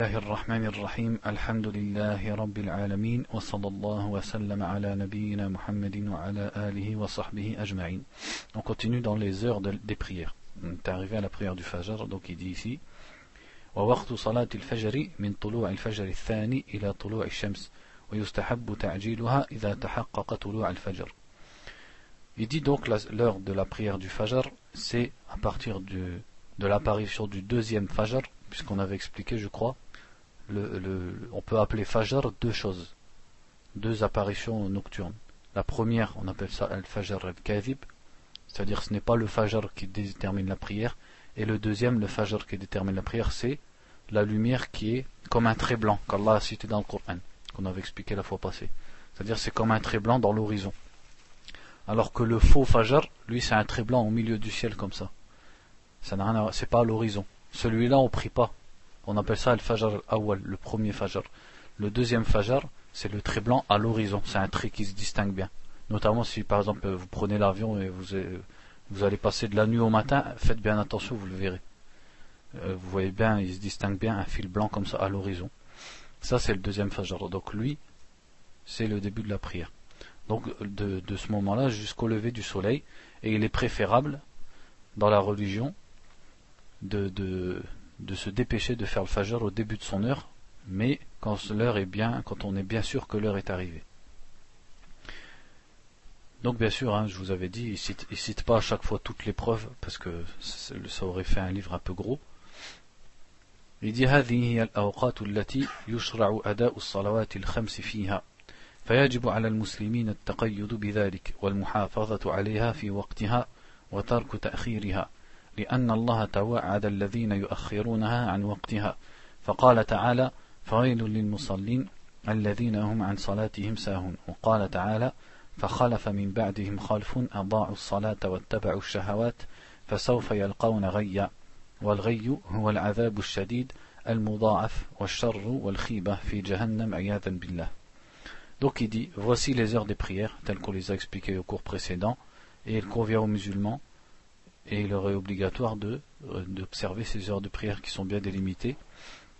الله الرحمن الرحيم الحمد لله رب العالمين وصلى الله وسلم على نبينا محمد وعلى آله وصحبه أجمعين On continue dans les heures de, des prières. On est arrivé à la prière du Fajr, donc il dit ici ووقت صلاة الفجر من طلوع الفجر الثاني إلى طلوع الشمس ويستحب تعجيلها إذا تحقق طلوع الفجر Il dit donc l'heure de la prière du Fajr, c'est à partir du, de l'apparition du deuxième Fajr, puisqu'on avait expliqué, je crois, on peut appeler Fajr deux choses, deux apparitions nocturnes. La première, on appelle ça Al-Fajr al-Kadhib, c'est-à-dire ce n'est pas le Fajr qui détermine la prière, et le deuxième, le Fajr qui détermine la prière, c'est la lumière qui est comme un trait blanc, qu'Allah a cité dans le Coran, qu'on avait expliqué la fois passée. C'est-à-dire c'est comme un trait blanc dans l'horizon. Alors que le faux Fajr, lui, c'est un trait blanc au milieu du ciel comme ça. Ça n'a rien c'est pas l'horizon. Celui-là, on prie pas. On appelle ça le Fajr awal le premier Fajr. Le deuxième Fajr, c'est le trait blanc à l'horizon. C'est un trait qui se distingue bien. Notamment si par exemple vous prenez l'avion et vous, vous allez passer de la nuit au matin, faites bien attention, vous le verrez. Euh, vous voyez bien, il se distingue bien un fil blanc comme ça à l'horizon. Ça c'est le deuxième Fajr. Donc lui, c'est le début de la prière. Donc de, ce moment-là jusqu'au lever du soleil. Et il est préférable dans la religion de, de se dépêcher de faire le fajr au début de son heure, mais quand l'heure est bien, quand on est bien sûr que l'heure est arrivée. Donc bien sûr, hein, je vous avais dit, il cite, cite pas à chaque fois toutes les preuves parce que ça aurait fait un livre un peu gros. Il dit هذه هي الأوقات التي يشرع أداء الصلوات الخمس فيها فيجب على المسلمين التقيد بذلك والمحافظة عليها في وقتها وترك تأخيرها لأن الله توعد الذين يؤخرونها عن وقتها. فقال تعالى فويل للمصلين الذين هم عن صلاتهم ساهون وقال تعالى فخلف من بعدهم خلف أضاعوا الصلاة واتبعوا الشهوات فسوف يلقون غيا. والغي هو العذاب الشديد المضاعف والشر والخيبة في جهنم عياذا بالله Donc il dit, voici les heures des prières, telles qu'on les a expliquées au cours précédent, et il convient aux musulmans et il leur est obligatoire de euh, d'observer ces heures de prière qui sont bien délimitées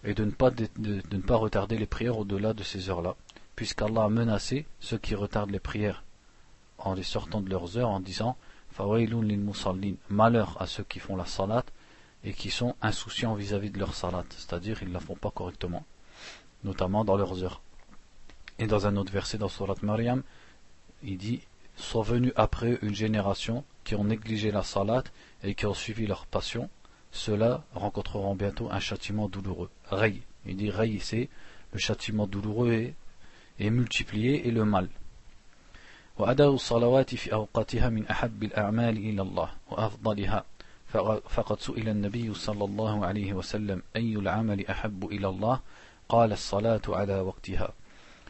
et de ne pas, de, ne pas retarder les prières au-delà de ces heures-là, puisqu'Allah a menacé ceux qui retardent les prières en les sortant de leurs heures en disant malheur à ceux qui font la salat et qui sont insouciants vis-à-vis de leur salat, c'est-à-dire ils ne la font pas correctement, notamment dans leurs heures. Et dans un autre verset dans Surat Maryam, il dit Soit venus après une génération qui ont négligé la salat et qui ont suivi leur passion, ceux-là rencontreront bientôt un châtiment douloureux. Ray. Il dit Ray, c'est le châtiment douloureux et, et multiplié et le mal. وأداء الصلوات في أوقاتها من أحب الأعمال إلى الله وأفضلها فقد سئل النبي صلى الله عليه وسلم أي العمل أحب إلى الله قال الصلاة على وقتها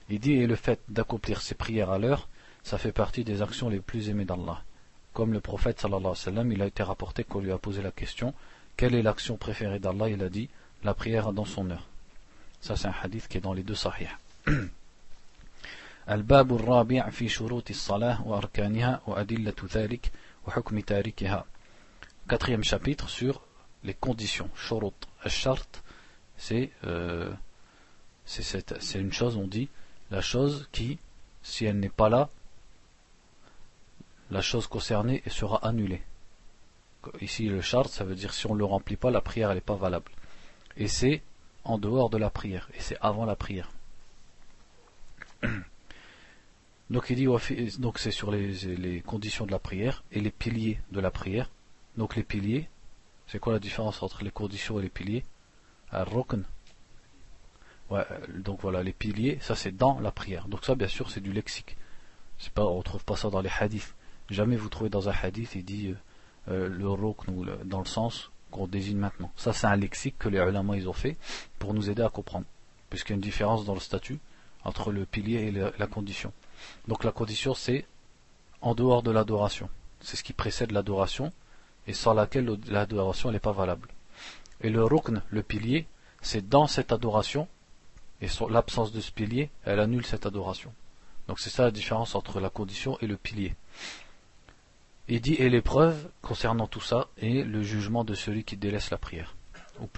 Il dit et le fait d'accomplir ses prières à l'heure, ça fait partie des actions les plus aimées d'Allah. Comme le prophète sallallahu alayhi wa sallam, il a été rapporté qu'on lui a posé la question quelle est l'action préférée d'Allah Il a dit la prière dans son heure. Ça, c'est un hadith qui est dans les deux sahih. الباب الرابع في شروط الصلاة وأركانها وأدلة ذلك وحكم تاركها Quatrième chapitre sur les conditions. Shurut. Al-shart, c'est euh, c'est une chose, on dit, la chose qui, si elle n'est pas là, la chose concernée sera annulée. Ici, le chart, ça veut dire si on ne le remplit pas, la prière n'est pas valable. Et c'est en dehors de la prière, et c'est avant la prière. Donc il dit donc c'est sur les, conditions de la prière et les piliers de la prière. Donc les piliers, c'est quoi la différence entre les conditions et les piliers? Al-Rukn. Ouais, donc voilà, les piliers, ça c'est dans la prière. Donc ça bien sûr c'est du lexique. C'est pas, on trouve pas ça dans les hadiths. Jamais vous trouvez dans un hadith, il dit euh, euh, le rukn ou dans le sens qu'on désigne maintenant. Ça, c'est un lexique que les ulama ils ont fait pour nous aider à comprendre. Puisqu'il y a une différence dans le statut entre le pilier et la, condition. Donc la condition, c'est en dehors de l'adoration. C'est ce qui précède l'adoration et sans laquelle l'adoration n'est pas valable. Et le rukn, le pilier, c'est dans cette adoration et l'absence de ce pilier, elle annule cette adoration. Donc c'est ça la différence entre la condition et le pilier. Il dit et l'épreuve concernant tout ça est le jugement de celui qui délaisse la prière.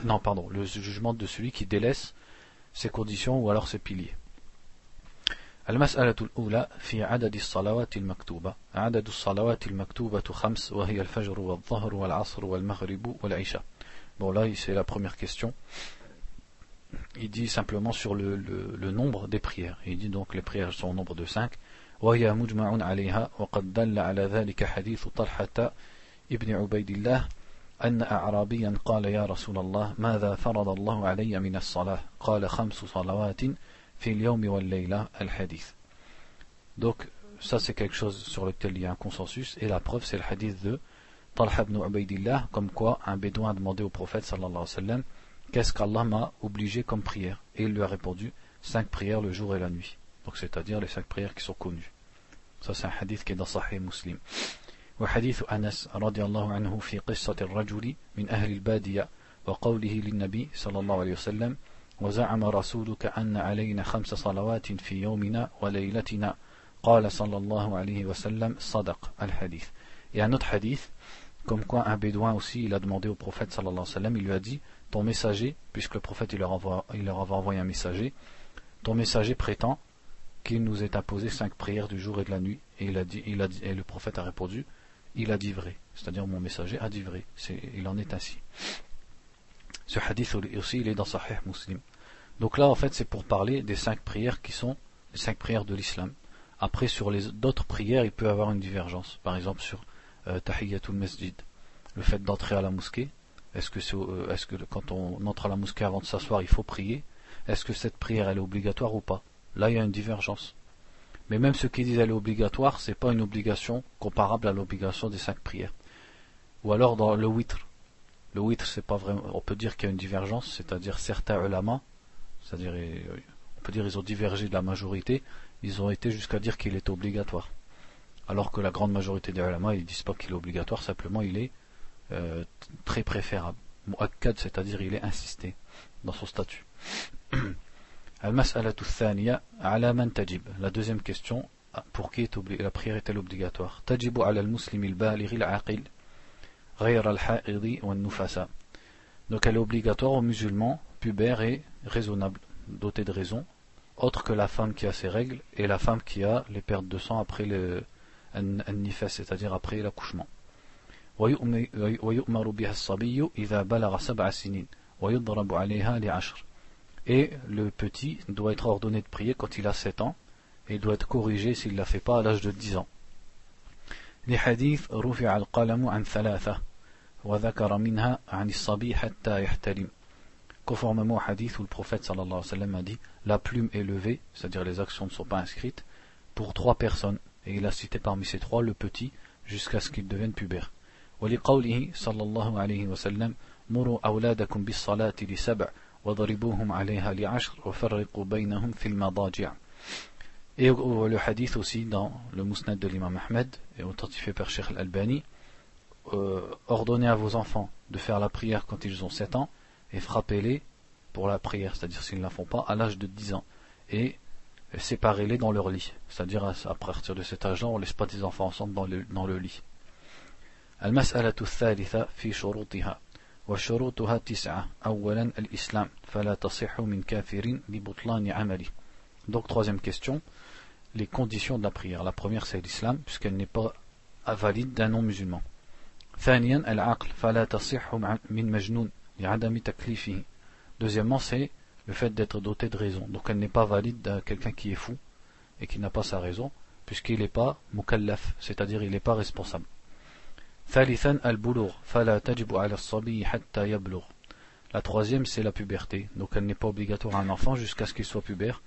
non, pardon, le jugement de celui qui délaisse ses conditions ou alors ses piliers. المسألة الأولى في عدد الصلوات المكتوبة عدد الصلوات المكتوبة خمس وهي الفجر والظهر والعصر والمغرب والعشاء Bon là c'est la première question. Il dit simplement sur le, le, le nombre des prières. Il dit donc les prières sont au nombre de cinq. وهي مجمع عليها وقد دل على ذلك حديث طلحة ابن عبيد الله أن أعرابيا قال يا رسول الله ماذا فرض الله علي من الصلاة قال خمس صلوات donc ça c'est quelque chose sur lequel il y a un consensus et la preuve c'est le hadith de Talha ibn Ubaidillah comme quoi un bédouin a demandé au prophète sallallahu alayhi wa sallam qu'est-ce qu'Allah m'a obligé comme prière et il lui a répondu cinq prières le jour et la nuit donc c'est-à-dire les cinq prières qui sont connues ça c'est un hadith qui est dans Sahih Muslim وحديث أنس رضي الله عنه في قصة الرجل من أهل البادية وقوله للنبي صلى الله عليه وسلم وزعم رسولك أن علينا خمس صلوات في يومنا وليلتنا قال صلى الله عليه وسلم صدق الحديث a un autre hadith, comme quoi un bédouin aussi, il a demandé au prophète sallallahu alayhi wa sallam, il lui a dit, ton messager, puisque le prophète il leur, envoie, il leur avait envoyé un messager, ton messager prétend qu'il nous est imposé cinq prières du jour et de la nuit. Et, il a dit, et le prophète a répondu, il a dit vrai. C'est-à-dire mon messager a dit vrai. il en est ainsi. Ce hadith aussi, il est dans Sahih Muslim. Donc là, en fait, c'est pour parler des cinq prières qui sont les cinq prières de l'islam. Après, sur les d'autres prières, il peut y avoir une divergence. Par exemple, sur euh, Tahiyyatul Masjid, le fait d'entrer à la mosquée. Est-ce que, euh, est, que quand on entre à la mosquée avant de s'asseoir, il faut prier? Est-ce que cette prière, elle est obligatoire ou pas? Là, il y a une divergence. Mais même ceux qui disent qu'elle est obligatoire, c'est pas une obligation comparable à l'obligation des cinq prières. Ou alors dans le witr. Le witr, c'est pas vraiment. On peut dire qu'il y a une divergence, c'est-à-dire certains ulama c'est-à-dire, on peut dire ils ont divergé de la majorité, ils ont été jusqu'à dire qu'il est obligatoire. Alors que la grande majorité des ulama, ils disent pas qu'il est obligatoire, simplement il est euh, très préférable. Mu'akkad, c'est-à-dire il est insisté dans son statut. La deuxième question, pour qui est la prière est-elle obligatoire Donc elle est obligatoire aux musulmans pubère et raisonnable, doté de raison, autre que la femme qui a ses règles et la femme qui a les pertes de sang après le nifas, c'est-à-dire après l'accouchement. Et le petit doit être ordonné de prier quand il a 7 ans et il doit être corrigé s'il ne l'a fait pas à l'âge de 10 ans. Conformément au hadith où le prophète sallallahu alayhi wa sallam a dit La plume est levée, c'est-à-dire les actions ne sont pas inscrites, pour trois personnes. Et il a cité parmi ces trois le petit jusqu'à ce qu'il devienne pubère. ولقوله صلى الله عليه وسلم مروا أولادكم بالصلاة لسبع وضربوهم عليها لعشر وفرقوا بينهم في المضاجع Et le hadith aussi dans le Mousnad de l'imam Ahmed, et authentifié par Sheikh al-Albani, euh, ordonnez à vos enfants de faire la prière quand ils ont 7 ans, et frappez-les pour la prière, c'est-à-dire s'ils ne la font pas, à l'âge de 10 ans. Et séparez-les dans leur lit. C'est-à-dire à partir de cet âge-là, on ne laisse pas des enfants ensemble dans le, dans le lit. المسألة الثالثة في شروطها وشروطها تسعة أولا الإسلام فلا تصح من كافر لبطلان عمله Donc troisième question, les conditions de la prière. La première c'est l'islam puisqu'elle n'est pas valide d'un non-musulman. ثانيا العقل فلا تصح من مجنون Deuxièmement, c'est le fait d'être doté de raison. Donc elle n'est pas valide de quelqu'un qui est fou et qui n'a pas sa raison, puisqu'il n'est pas mukallaf, c'est-à-dire il n'est pas responsable. La troisième, c'est la puberté. Donc elle n'est pas obligatoire à un enfant jusqu'à ce qu'il soit pubère.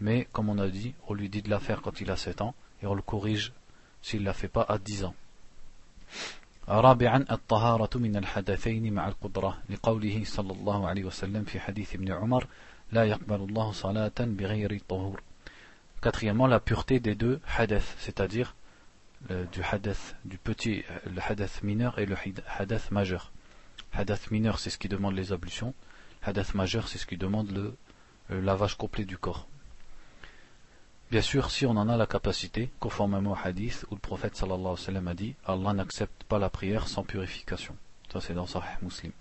Mais comme on a dit, on lui dit de la faire quand il a 7 ans et on le corrige s'il la fait pas à 10 ans. رابعا الطهارة من الحدثين مع القدرة لقوله صلى الله عليه وسلم في حديث ابن عمر لا يقبل الله صلاة بغير طهور Quatrièmement, la pureté des deux hadith, c'est-à-dire le, du hadith du petit, le hadith mineur et le hadith majeur. Hadith mineur, c'est ce qui demande les ablutions. Hadith majeur, c'est ce qui demande le, le lavage complet du corps. Bien sûr, si on en a la capacité, conformément au hadith où le prophète sallallahu alayhi wa sallam a dit Allah n'accepte pas la prière sans purification. Ça, c'est dans Sahih Muslim.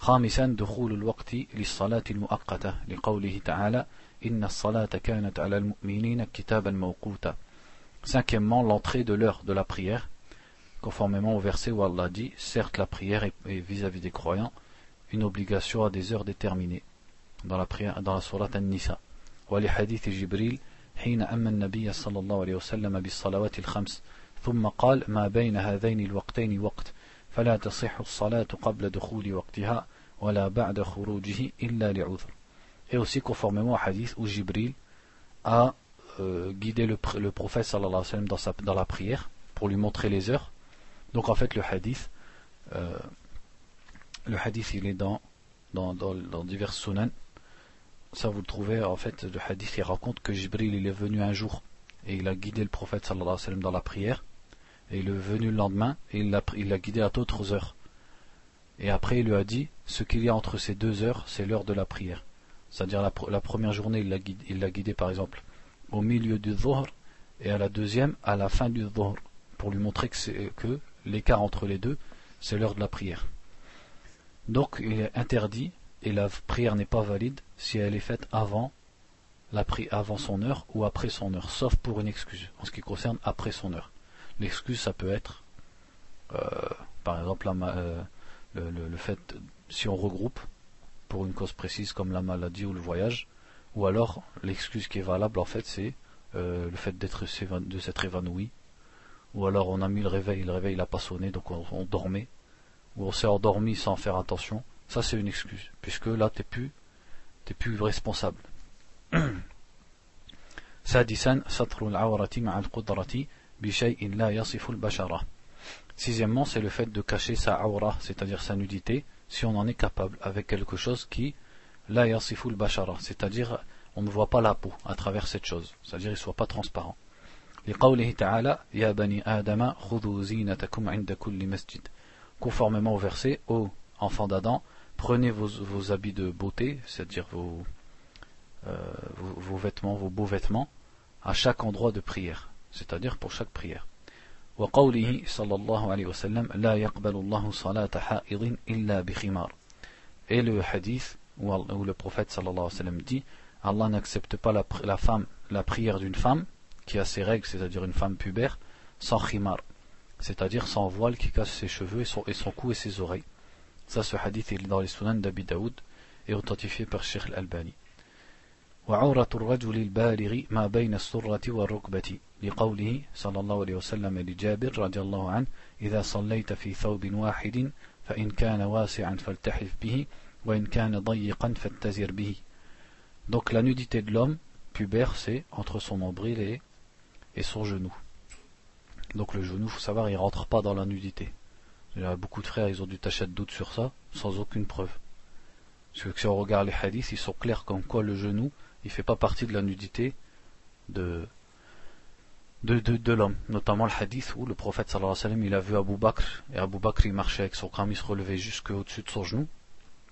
خامسا دخول الوقت للصلاة المؤقتة لقوله تعالى إن الصلاة كانت على المؤمنين كتابا موقوتا Cinquièmement, l'entrée de l'heure de la prière, conformément au verset où Allah dit Certes, la prière est vis-à-vis des croyants une obligation à des heures déterminées, dans la, prière, dans la surat An-Nisa. ولحديث جبريل حين أما النبي صلى الله عليه وسلم بالصلوات الخمس ثم قال ما بين هذين الوقتين وقت فلا تصح الصلاة قبل دخول وقتها ولا بعد خروجه إلا لعذر et aussi conformément au hadith où Jibril a euh, guidé le, le prophète sallallahu alayhi wa sallam dans, la prière pour lui montrer les heures. Donc en fait le hadith, euh, le hadith il est dans, dans, divers sunan. Ça vous le trouvez en fait, le hadith il raconte que Jibril il est venu un jour et il a guidé le prophète sallallahu alayhi wa sallam dans la prière. Et il est venu le lendemain et il l'a il guidé à d'autres heures. Et après il lui a dit, ce qu'il y a entre ces deux heures, c'est l'heure de la prière. C'est-à-dire la, la, première journée, il l'a guidé, guidé, par exemple au milieu du dhuhr et à la deuxième à la fin du dhuhr pour lui montrer que, que l'écart entre les deux, c'est l'heure de la prière. Donc il est interdit et la prière n'est pas valide si elle est faite avant la avant son heure ou après son heure, sauf pour une excuse, en ce qui concerne après son heure. L'excuse, ça peut être, euh, par exemple, euh, le, fait, si on regroupe, pour une cause précise comme la maladie ou le voyage, ou alors l'excuse qui est valable en fait c'est euh, le fait d'être de s'être évanoui, ou alors on a mis le réveil, le réveil n'a pas sonné donc on, dormait, ou on s'est endormi sans faire attention, ça c'est une excuse, puisque là t'es plus t'es plus responsable. Sixièmement, c'est le fait de cacher sa aura, c'est-à-dire sa nudité, si on en est capable, avec quelque chose qui la yasiful bashara, c'est-à-dire on ne voit pas la peau à travers cette chose, c'est-à-dire il ne soit pas transparent. conformément au verset ô enfants d'Adam prenez vos, habits de beauté c'est-à-dire euh, vos, vêtements vos beaux vêtements à chaque endroit de prière. C'est-à-dire pour chaque prière وقوله صلى الله عليه وسلم لا يقبل الله صلاة حائض إلا بخمار et le hadith où, où le prophète sallallahu alayhi wa sallam dit Allah n'accepte pas la, la, femme, la prière d'une femme qui a ses règles, c'est-à-dire une femme pubère, sans khimar, c'est-à-dire sans voile qui cache ses cheveux et son, et son cou et ses oreilles. Ça, ce hadith est dans les sunan d'Abi Daoud et authentifié par Sheikh al-Albani. وعورة الرجل البالغ ما بين السرة والركبة لقوله صلى الله عليه وسلم لجابر رضي الله عنه إذا صليت في ثوب واحد فإن كان واسعا فالتحف به donc la nudité de l'homme pubère c'est entre son nombril et, et son genou. Donc le genou, faut savoir, il rentre pas dans la nudité. Il y a beaucoup de frères, ils ont dû tacher de doute sur ça, sans aucune preuve. Parce que si on regarde les hadiths, ils sont clairs comme quoi le genou, il fait pas partie de la nudité de, de, de, l'homme. Notamment le hadith où le prophète alayhi wa sallam, il a vu Abu Bakr, et Abu Bakr il marchait avec son crâne, il se relevait jusqu'au-dessus de son genou,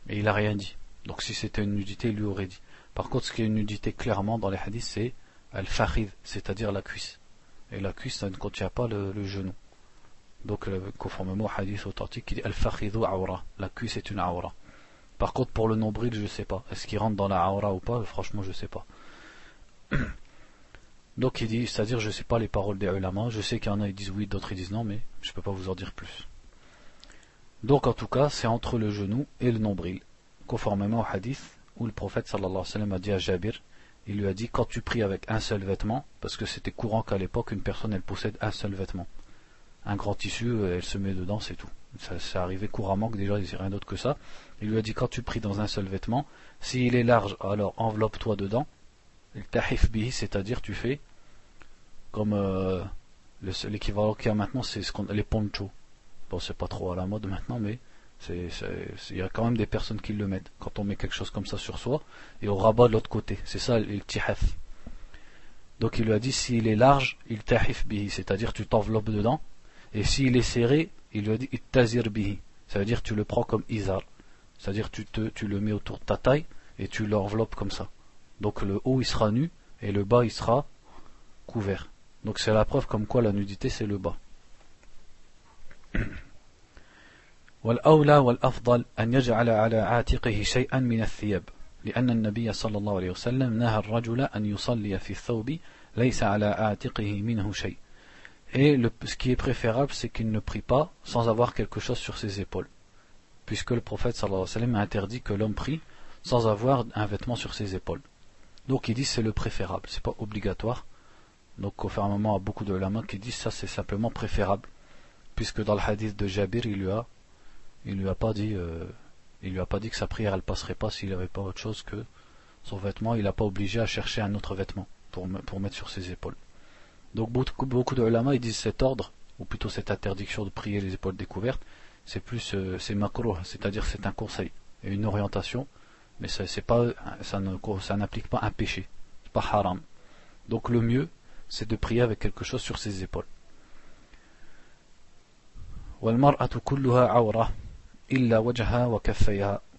et il n'a rien dit. Donc si c'était une nudité, il lui aurait dit. Par contre, ce qui est une nudité clairement dans les hadiths, c'est al-fakhid, c'est-à-dire la cuisse. Et la cuisse, ça ne contient pas le, genou. Donc, conformément au hadith authentique, il dit al-fakhidu awra. La cuisse est une awra. Par contre, pour le nombril, je ne sais pas. Est-ce qu'il rentre dans la awra ou pas? Franchement, je ne sais pas. Donc il dit, c'est-à-dire, je ne sais pas les paroles des ulama. Je sais qu'il y en a qui disent oui, d'autres ils disent non, mais je ne peux pas vous en dire plus. Donc en tout cas, c'est entre le genou et le nombril, conformément au hadith où le prophète sallallahu alayhi wa sallam a dit à Jabir, il lui a dit quand tu pries avec un seul vêtement, parce que c'était courant qu'à l'époque une personne elle possède un seul vêtement, un grand tissu, elle se met dedans, c'est tout. Ça, ça arrivait couramment que déjà il n'y rien d'autre que ça. Il lui a dit quand tu pries dans un seul vêtement, s'il est large, alors enveloppe-toi dedans. Tahif bihi, c'est-à-dire tu fais comme euh, l'équivalent qu'il y a maintenant, c'est ce qu'on les ponchos c'est pas trop à la mode maintenant, mais il y a quand même des personnes qui le mettent quand on met quelque chose comme ça sur soi et on rabat de l'autre côté. C'est ça le tihaf. Donc il lui a dit s'il est large, il tahif bihi, c'est-à-dire tu t'enveloppes dedans. Et s'il est serré, il lui a dit tazir bihi, ça veut dire tu le prends comme izar, c'est-à-dire tu te, tu le mets autour de ta taille et tu l'enveloppes comme ça. Donc le haut il sera nu et le bas il sera couvert. Donc c'est la preuve comme quoi la nudité c'est le bas. والأولى والأفضل أن يجعل على عاتقه شيئا من الثياب لأن النبي صلى الله عليه وسلم نهى الرجل أن يصلي في الثوب ليس على عاتقه منه شيء Et le, ce qui est préférable, c'est qu'il ne prie pas sans avoir quelque chose sur ses épaules. Puisque le prophète alayhi a interdit que l'homme prie sans avoir un vêtement sur ses épaules. Donc il dit c'est le préférable, c'est pas obligatoire. Donc et à beaucoup de lamas qui disent ça c'est simplement préférable. Puisque dans le hadith de Jabir, il lui a, il lui a pas dit, euh, il lui a pas dit que sa prière elle passerait pas s'il n'avait pas autre chose que son vêtement. Il n'a pas obligé à chercher un autre vêtement pour, mettre sur ses épaules. Donc beaucoup, beaucoup de ulama ils disent cet ordre, ou plutôt cette interdiction de prier les épaules découvertes, c'est plus euh, c'est macro, c'est-à-dire c'est un conseil et une orientation, mais ça c'est pas ça ne ça n'applique pas un péché, c'est pas haram. Donc le mieux c'est de prier avec quelque chose sur ses épaules.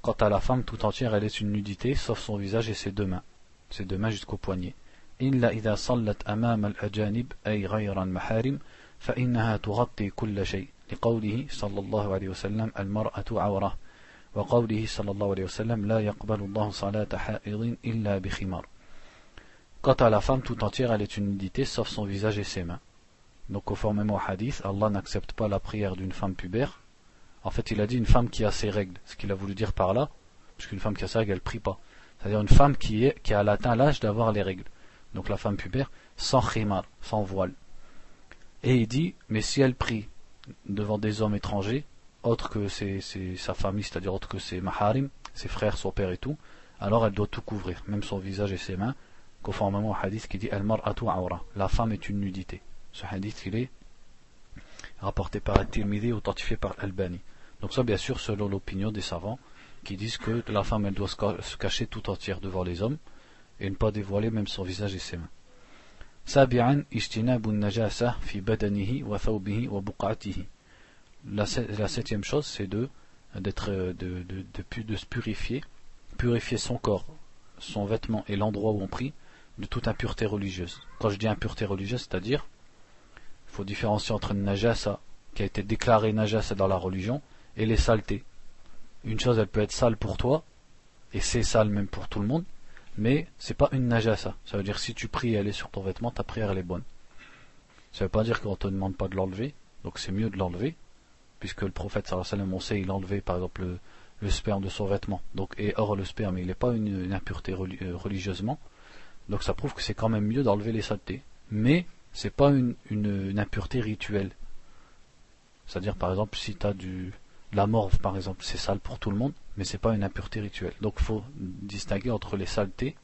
Quant à la femme tout entière, elle est une nudité, sauf son visage et ses deux mains, ses deux mains jusqu'au poignet. إلا إذا صلت أمام الأجانب أي غير المحارم فإنها تغطي كل شيء لقوله صلى الله عليه وسلم المرأة عورة وقوله صلى الله عليه وسلم لا يقبل الله صلاة حائض إلا بخمار Quant à la femme tout entière, elle est une nudité sauf son visage et ses mains. Donc conformément au hadith, Allah n'accepte pas la prière d'une femme pubère. En fait, il a dit une femme qui a ses règles. Ce qu'il a voulu dire par là, puisqu'une femme qui a ses règles, elle prie pas. C'est-à-dire une femme qui, est, qui a atteint l'âge d'avoir les règles donc la femme pubère, sans khimar, sans voile. Et il dit, mais si elle prie devant des hommes étrangers, autres que sa famille, c'est-à-dire autres que ses maharim, ses frères, son père et tout, alors elle doit tout couvrir, même son visage et ses mains, conformément au hadith qui dit Al-mar'atu awra, la femme est une nudité. Ce hadith, il est rapporté par Al-Tirmidhi, authentifié par Al-Bani. Donc ça, bien sûr, selon l'opinion des savants, qui disent que la femme, elle doit se cacher tout entière devant les hommes, et ne pas dévoiler même son visage et ses mains. La, septième chose, c'est de, d'être, de, de, de, se purifier, purifier son corps, son vêtement et l'endroit où on prie de toute impureté religieuse. Quand je dis impureté religieuse, c'est-à-dire, il faut différencier entre une najasa qui a été déclarée najasa dans la religion et les saletés. Une chose, elle peut être sale pour toi, et c'est sale même pour tout le monde, mais c'est pas une najasa. Ça veut dire si tu pries et elle est sur ton vêtement, ta prière elle est bonne. Ça veut pas dire qu'on te demande pas de l'enlever, donc c'est mieux de l'enlever, puisque le prophète sallallahu alayhi wa sallam, on sait, il enlevait par exemple le, sperme de son vêtement. Donc, et or le sperme, il n'est pas une, impureté euh, religieusement. Donc ça prouve que c'est quand même mieux d'enlever les saletés. Mais c'est pas une, une, impureté rituelle. C'est-à-dire par exemple si tu as du la morve par exemple, c'est sale pour tout le monde mais c'est pas une impureté rituelle. Donc il faut distinguer entre les saletés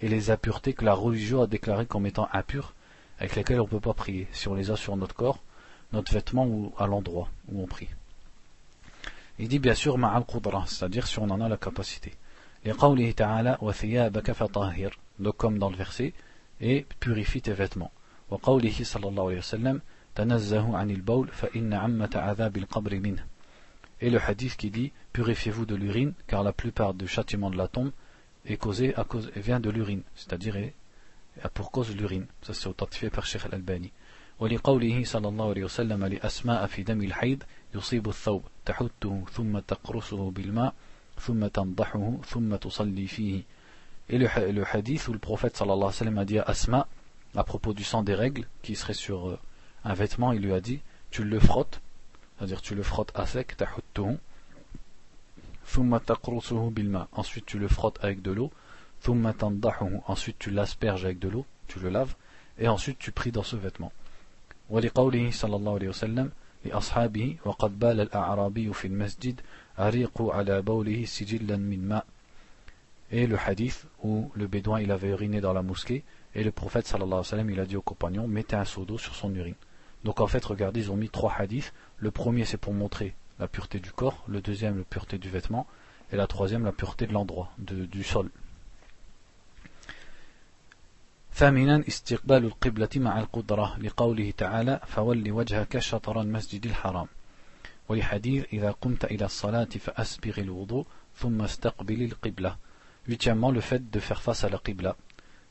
et les impuretés que la religion a déclarées comme étant impures, avec lesquelles on ne peut pas prier, si on les a sur notre corps, notre vêtement ou à l'endroit où on prie. Il dit bien sûr ma'al qudra, c'est-à-dire si on en a la capacité. Donc comme dans le verset, et purifie tes vêtements. وقوله صلى الله عليه وسلم تنزه عن البول فإن عمة عذاب القبر منه et le hadith qui dit Purifiez-vous de l'urine, car la plupart du châtiment de la tombe est causé à cause, vient de l'urine, c'est-à-dire pour cause de l'urine. Ça c'est authentifié par Sheikh al-Albani. ولقوله صلى الله عليه وسلم لأسماء في دم الحيض يصيب الثوب تحته ثم تقرصه بالماء ثم تنضحه ثم تصلي فيه Et le, le hadith où le prophète sallallahu alayhi wa sallam a dit à Asma à propos du sang des règles qui serait sur euh, un vêtement, il lui a dit tu le frottes c'est-à-dire tu le frottes à sec, ensuite tu le frottes avec de l'eau, ensuite tu l'asperges avec de l'eau, tu le laves, et ensuite tu pries dans ce vêtement. ولقوله صلى الله عليه وسلم لأصحابه وقد بال الأعرابي في المسجد أريقوا على بوله سجلا من ماء et le hadith où le bédouin il avait uriné dans la mosquée et le prophète sallallahu alayhi wa sallam il a dit aux compagnons mettez un seau d'eau sur son urine donc en fait, regardez, ils ont mis trois hadiths. Le premier, c'est pour montrer la pureté du corps. Le deuxième, la pureté du vêtement. Et la troisième, la pureté de l'endroit, du sol. ثامنا استقبال القبلة مع القدرة لقوله تعالى فول وجهك شطر المسجد الحرام ولحديث إذا قمت إلى الصلاة فأسبغ الوضوء ثم استقبل القبلة Huitièmement, le fait de faire face à la qibla,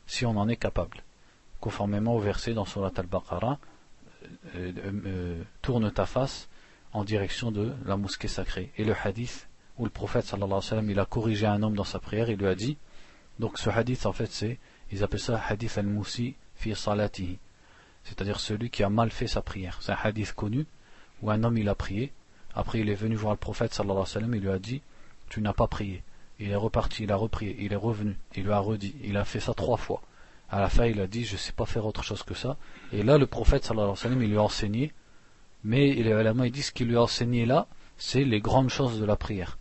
si on en est capable. Conformément au verset dans Surat al-Baqarah, Euh, euh, tourne ta face en direction de la mosquée sacrée. Et le hadith où le prophète sallallahu alayhi wa sallam, il a corrigé un homme dans sa prière, il lui a dit, donc ce hadith en fait c'est, ils appellent ça hadith al-musi fi salatihi, c'est-à-dire celui qui a mal fait sa prière. C'est un hadith connu où un homme il a prié, après il est venu voir le prophète sallallahu alayhi wa sallam, il lui a dit, tu n'as pas prié. Il est reparti, il a reprié, il est revenu, il lui a redit, il a fait ça trois fois. À la fin, il a dit, je ne sais pas faire autre chose que ça. Et là, le prophète sallallahu alayhi wa sallam, il lui a enseigné, mais les il dit ce qu'il lui a enseigné là, c'est les grandes choses de la prière.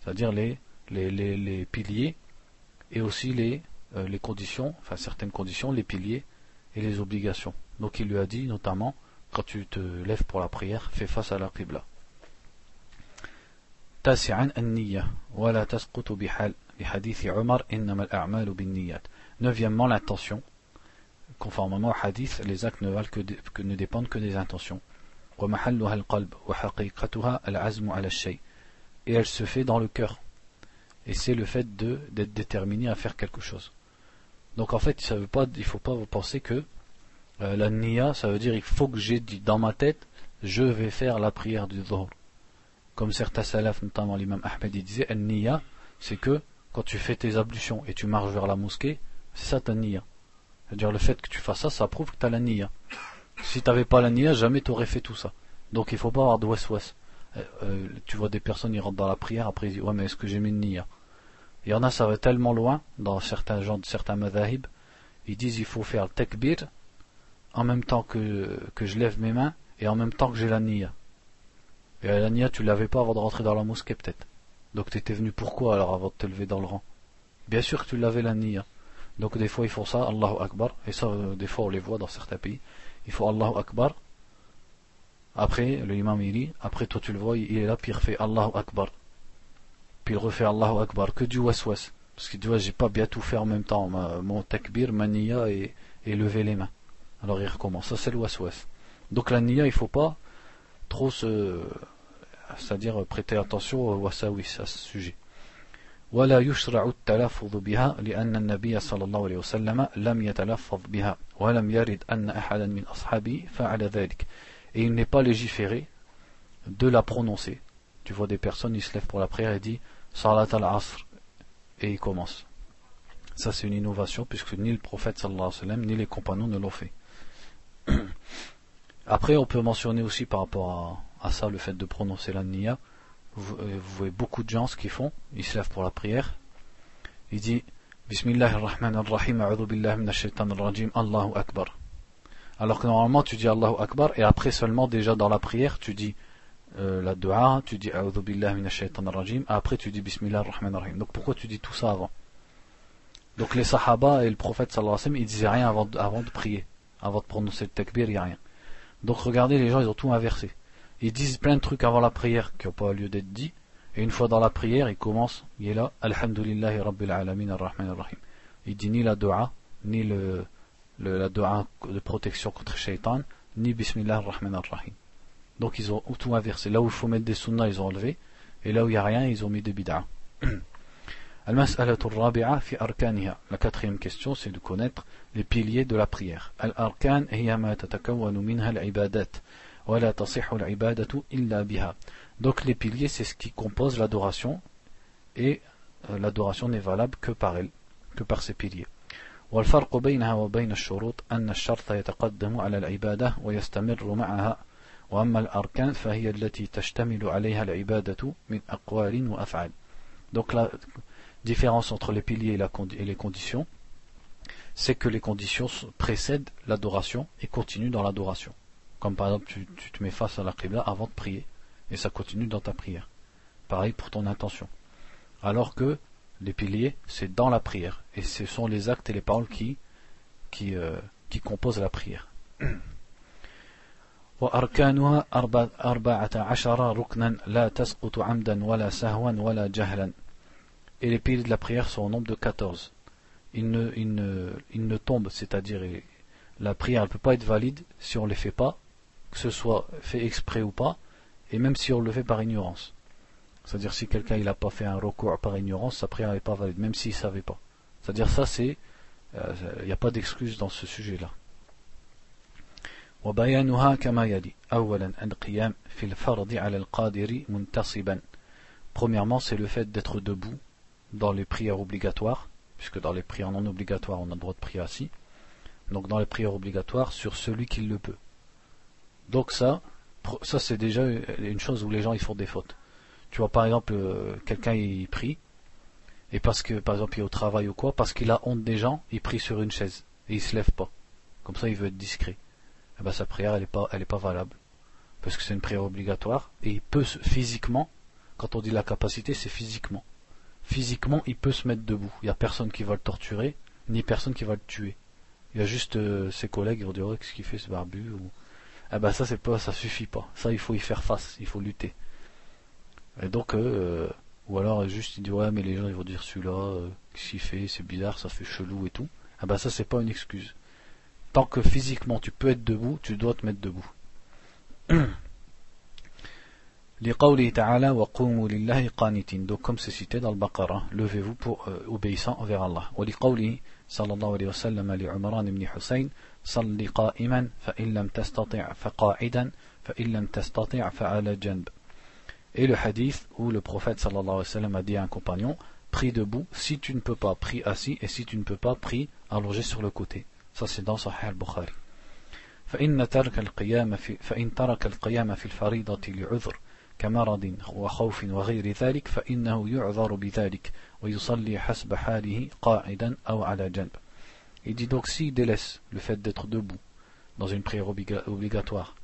C'est-à-dire les, les, les, piliers et aussi les, euh, les conditions, enfin certaines conditions, les piliers et les obligations. Donc il lui a dit notamment, quand tu te lèves pour la prière, fais face à la qibla. Neuvièmement, l'intention. Conformément au hadith, les actes ne valent que, que ne dépendent que des intentions. Et elle se fait dans le cœur. Et c'est le fait d'être déterminé à faire quelque chose. Donc en fait, ça veut pas, il ne faut pas vous penser que euh, la ça veut dire il faut que j'ai dit dans ma tête, je vais faire la prière du dhuhr. Comme certains salafs, notamment l'imam Ahmed, il disait, niya, c'est que quand tu fais tes ablutions et tu marches vers la mosquée, c'est ça ta niya. C'est-à-dire le fait que tu fasses ça, ça prouve que tu as la niya. Si tu n'avais pas la niya, jamais tu aurais fait tout ça. Donc il ne faut pas avoir de west-west. Euh, euh, tu vois des personnes, ils rentrent dans la prière, après ils disent, ouais mais est-ce que j'ai mis une niya Il y en a, ça va tellement loin, dans certains gens, certains madhahib, ils disent il faut faire le takbir, en même temps que, que je lève mes mains, et en même temps que j'ai la niya. Et la niya, tu l'avais pas avant de rentrer dans la mosquée peut-être. Donc tu étais venu pourquoi alors avant de te lever dans le rang? Bien sûr que tu l'avais la niya. Donc des fois ils font ça, Allahu Akbar, et ça euh, des fois on les voit dans certains pays. Il faut Allahu Akbar. Après, le imam il dit, après toi tu le vois, il est là, puis il refait Allahu Akbar. Puis il refait Allahu Akbar, que du waswas. Parce qu'il dit, ouais, j'ai pas bien tout fait en même temps, mon takbir, ma niya et, et lever les mains. Alors il recommence, ça c'est le waswas. Donc la niya, il faut pas trop se, c'est-à-dire prêter attention au wasawis à ce sujet. ولا يشرع التلفظ بها لأن النبي صلى الله عليه وسلم لم يتلفظ بها ولم يرد أن أحدا من أصحابه فعل ذلك et il n'est pas légiféré de la prononcer tu vois des personnes ils se lèvent pour la prière et disent Salat al-Asr et ils commencent ça c'est une innovation puisque ni le prophète sallallahu alayhi wa sallam ni les compagnons ne l'ont fait après on peut mentionner aussi par rapport à, à ça le fait de prononcer la niya vous, euh, vous, voyez beaucoup de gens ce qu'ils font, ils se lèvent pour la prière, ils disent Bismillahirrahmanirrahim, a'udhu billahi minash rajim, Allahu Akbar. Alors que normalement tu dis Allahu Akbar et après seulement déjà dans la prière tu dis euh, la dua, tu dis A'udhu billahi minash rajim, après tu dis Bismillahirrahmanirrahim. Donc pourquoi tu dis tout ça avant? Donc les sahaba et le prophète sallallahu alayhi wa sallam ils disaient rien avant de, avant de prier, avant de prononcer le takbir, il n'y a rien. Donc regardez les gens ils ont tout inversé ils disent plein de trucs avant la prière qui n'ont pas lieu d'être dit. Et une fois dans la prière, il commence, il est là, Alhamdulillahi Rabbil Alamin Ar-Rahman Ar-Rahim. Il dit ni la dua, ni le, la dua de protection contre Shaitan, ni Bismillah Ar-Rahman Ar-Rahim. Donc ils ont tout inversé. Là où il faut mettre des sunnahs, ils ont enlevé. Et là où il n'y a rien, ils ont mis des bid'ah. La quatrième question, c'est de connaître les piliers de la prière. hiya ma tatakawwanu minha al-ibadat. Donc les piliers, c'est ce qui compose l'adoration, et euh, l'adoration n'est valable que par elle, que par ces piliers. والفرق بينها وبين الشروط أن الشرط يتقدم على العبادة ويستمر معها وأما الأركان فهي التي تشتمل عليها العبادة من أقوال وأفعال Donc la différence entre les piliers et les conditions, c'est que les conditions précèdent l'adoration et continuent dans l'adoration. Comme par exemple, tu, te mets face à la Qibla avant de prier, et ça continue dans ta prière. Pareil pour ton intention. Alors que les piliers, c'est dans la prière, et ce sont les actes et les paroles qui, qui, euh, qui composent la prière. Et les piliers de la prière sont au nombre de 14. Ils ne, ne, ils ne tombent, c'est-à-dire la prière ne peut pas être valide si on ne les fait pas, que ce soit fait exprès ou pas, et même si on le fait par ignorance. C'est-à-dire si quelqu'un il n'a pas fait un recours par ignorance, sa prière n'est pas valide, même s'il ne savait pas. C'est-à-dire ça c'est, il euh, n'y a pas d'excuse dans ce sujet-là. وبيانها كما يلي أولا القيام في الفرض على القادر منتصبا Premièrement, c'est le fait d'être debout dans les prières obligatoires, puisque dans les prières non obligatoires, on a le droit de prier assis. Donc dans les prières obligatoires, sur celui qui le peut. Donc ça, ça c'est déjà une chose où les gens ils font des fautes. Tu vois par exemple, euh, quelqu'un il prie, et parce que par exemple il est au travail ou quoi, parce qu'il a honte des gens, il prie sur une chaise, et il se lève pas. Comme ça il veut être discret. Eh ben, sa prière elle est pas, elle est pas valable. Parce que c'est une prière obligatoire, et il peut physiquement quand on dit la capacité, c'est physiquement. Physiquement, il peut se mettre debout. Il n'y a personne qui va le torturer, ni personne qui va le tuer. Il y a juste euh, ses collègues qui vont dire oh, qu'est-ce qu'il fait ce barbu eh ben ça c'est pas, ça suffit pas. Ça il faut y faire face, il faut lutter. Et donc, euh, ou alors juste il dit ouais mais les gens ils vont dire celui-là, euh, qu'est-ce qu'il fait, c'est bizarre, ça fait chelou et tout. Eh ben ça c'est pas une excuse. Tant que physiquement tu peux être debout, tu dois te mettre debout. Donc comme c'est cité dans le Baqarah, levez-vous pour euh, obéissant envers Allah. sallallahu alayhi wa sallam صل قائما فإن لم تستطع فقاعدا فإن لم تستطع فعلى جنب et le hadith où le prophète sallallahu alayhi wa sallam a dit à un compagnon prie debout si tu ne peux pas prie assis et si tu ne peux pas prie allongé sur le côté ça c'est dans Sahih al-Bukhari فإن ترك القيام في فإن الفريضة لعذر كمرض وخوف وغير ذلك فإنه يعذر بذلك ويصلي حسب حاله قاعدا أو على جنب Il dit donc s'il délaisse le fait d'être debout dans une prière obligatoire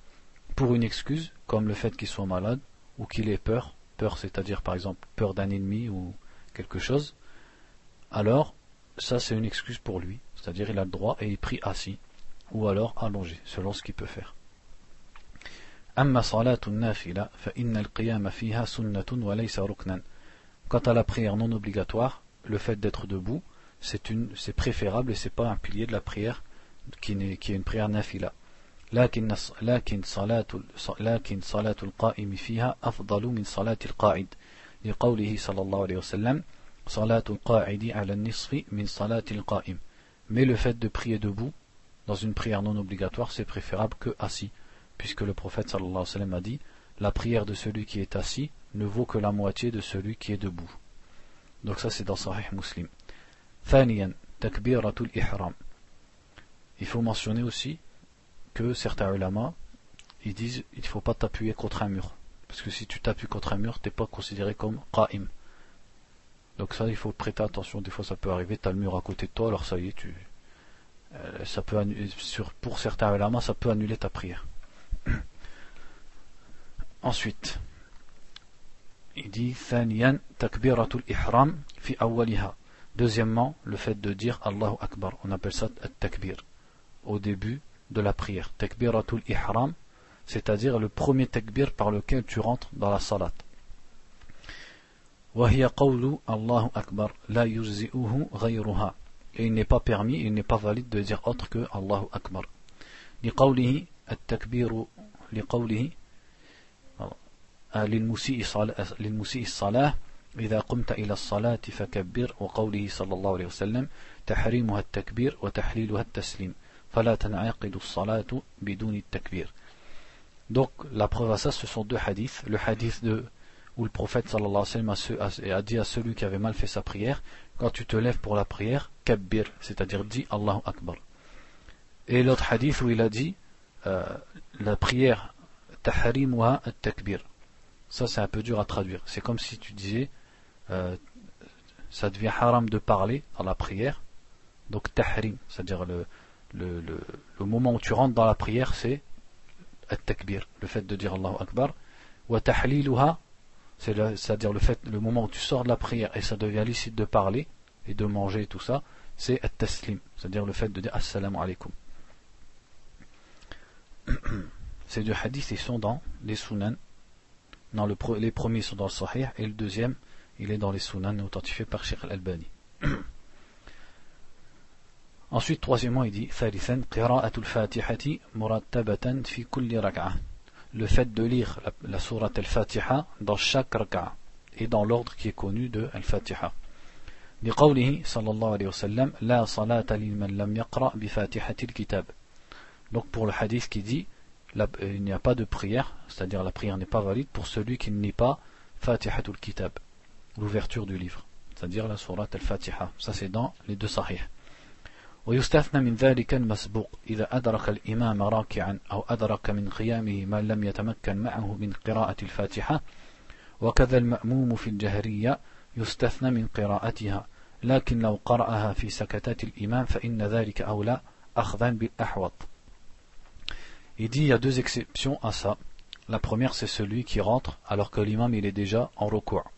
pour une excuse, comme le fait qu'il soit malade ou qu'il ait peur, peur c'est-à-dire par exemple peur d'un ennemi ou quelque chose, alors ça c'est une excuse pour lui, c'est-à-dire il a le droit et il prie assis ou alors allongé, selon ce qu'il peut faire. Quant à la prière non obligatoire, le fait d'être debout, c'est une, c'est préférable et c'est pas un pilier de la prière qui, n'est, qui est une prière nafila. لكن لكن صلاة لكن صلاة القائم فيها أفضل من صلاة القاعد لقوله صلى الله عليه وسلم صلاة القاعد على النصف من صلاة القائم. Mais le fait de prier debout dans une prière non obligatoire, c'est préférable que assis puisque le prophète sallallahu alayhi wa sallam a dit la prière de celui qui est assis ne vaut que la moitié de celui qui est debout. Donc ça c'est dans Sahih Muslim. ihram. Il faut mentionner aussi que certains ulama ils disent il ne faut pas t'appuyer contre un mur. Parce que si tu t'appuies contre un mur, tu n'es pas considéré comme qa'im. Donc ça, il faut prêter attention. Des fois, ça peut arriver, tu as le mur à côté de toi, alors ça y est, tu, euh, ça peut sur, pour certains ulama, ça peut annuler ta prière. Ensuite, il dit ثانيا تكبيرة الإحرام في أولها. Deuxièmement, le fait de dire Allahu Akbar. On appelle ça takbir au début de la prière. Takbiratul ihram, c'est-à-dire le premier takbir par lequel tu rentres dans la salat. وهي قول الله أكبر لا يجزئه غيرها. Et il n'est pas permis, il n'est pas valide de dire autre que Allahu Akbar. لقوله التكبير لقوله للمسيء للمسيء الصلاة إذا قمت إلى الصلاة فكبر وقوله صلى الله عليه وسلم تحريمها التكبير وتحليلها التسليم فلا تنعقد الصلاة بدون التكبير Donc la preuve à ça ce sont deux hadiths. Le hadith de où le prophète sallallahu alayhi wa sallam a dit à celui qui avait mal fait sa prière quand tu te lèves pour la prière, kabbir, c'est-à-dire dis Allahu Akbar. Et l'autre hadith où il a dit euh, la prière tahrimuha at-takbir. Ça, c'est un peu dur à traduire. C'est comme si tu disais, euh, ça devient haram de parler dans la prière. Donc tahrim, c'est-à-dire le, le, le, moment où tu rentres dans la prière, c'est at-takbir, le fait de dire Allahu Akbar. Wa tahliluha, c'est-à-dire le le moment où tu sors de la prière et ça devient licite de parler et de manger tout ça, c'est at-taslim, c'est-à-dire le fait de dire assalamu alaikum. Ces deux hadiths, ils sont dans les sunan. Non, le, les premiers sont dans le sahih et le deuxième, il est dans les sunan authentifiés par Sheikh al-Albani. Ensuite, troisièmement, il dit ثالثا قراءة الفاتحة مرتبة في كل ركعة. Le fait de lire la, la sourate al-Fatiha dans chaque raka'a et dans l'ordre qui est connu de al-Fatiha. لقوله صلى الله عليه وسلم لا صلاة لمن لم يقرأ بفاتحة الكتاب Donc pour le hadith qui dit euh, il n'y a pas de prière, c'est-à-dire la prière n'est pas valide pour celui qui n'est pas Fatihatul Kitab, l'ouverture du livre, c'est-à-dire la sourate al-Fatiha. Ça c'est dans les deux sahih. ويستثنى من ذلك المسبوق إذا أدرك الإمام راكعا أو أدرك من قيامه ما لم يتمكن معه من قراءة الفاتحة وكذا المأموم في الجهرية يستثنى من قراءتها لكن لو قرأها في سكتات الإمام فإن ذلك أولى أخذا بالأحوط Il dit il y a deux exceptions à ça. La première c'est celui qui rentre alors que l'imam il est déjà en recours.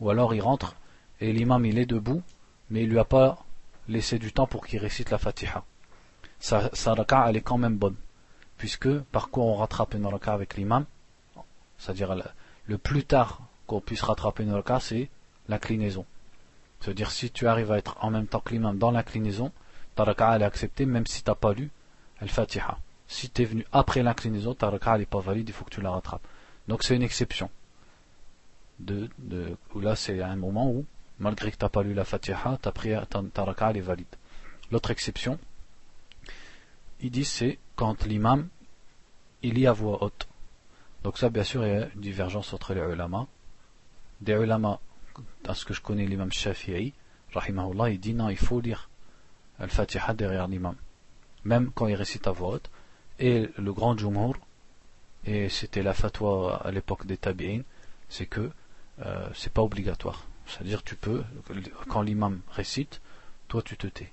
Ou alors il rentre et l'imam il est debout mais il lui a pas laissé du temps pour qu'il récite la fatiha. Sa, raka elle est quand même bonne. Puisque par quoi on rattrape une raka avec l'imam? C'est-à-dire le plus tard qu'on puisse rattraper une raka c'est l'inclinaison. C'est-à-dire si tu arrives à être en même temps que l'imam dans l'inclinaison, ta raka elle est acceptée même si tu n'as pas lu al-fatiha. Si tu es venu après l'inclinaison, ta raka n'est pas valide, il faut que tu la rattrapes. Donc c'est une exception. De, de, où là c'est un moment où, malgré que tu n'as pas lu la fatiha, ta, prière, ta, raka est valide. L'autre exception, il dit c'est quand l'imam il lit à voix haute. Donc ça bien sûr il y a une divergence entre les ulama. Des ulama, à ce que je connais l'imam Shafi'i, rahimahullah, il dit non, il faut lire al-fatiha derrière l'imam. Même quand il récite à voix haute. Et le grand Jumhur, et c'était la fatwa à l'époque des tabi'in, c'est que euh, c'est pas obligatoire. C'est-à-dire tu peux, quand l'imam récite, toi tu te tais,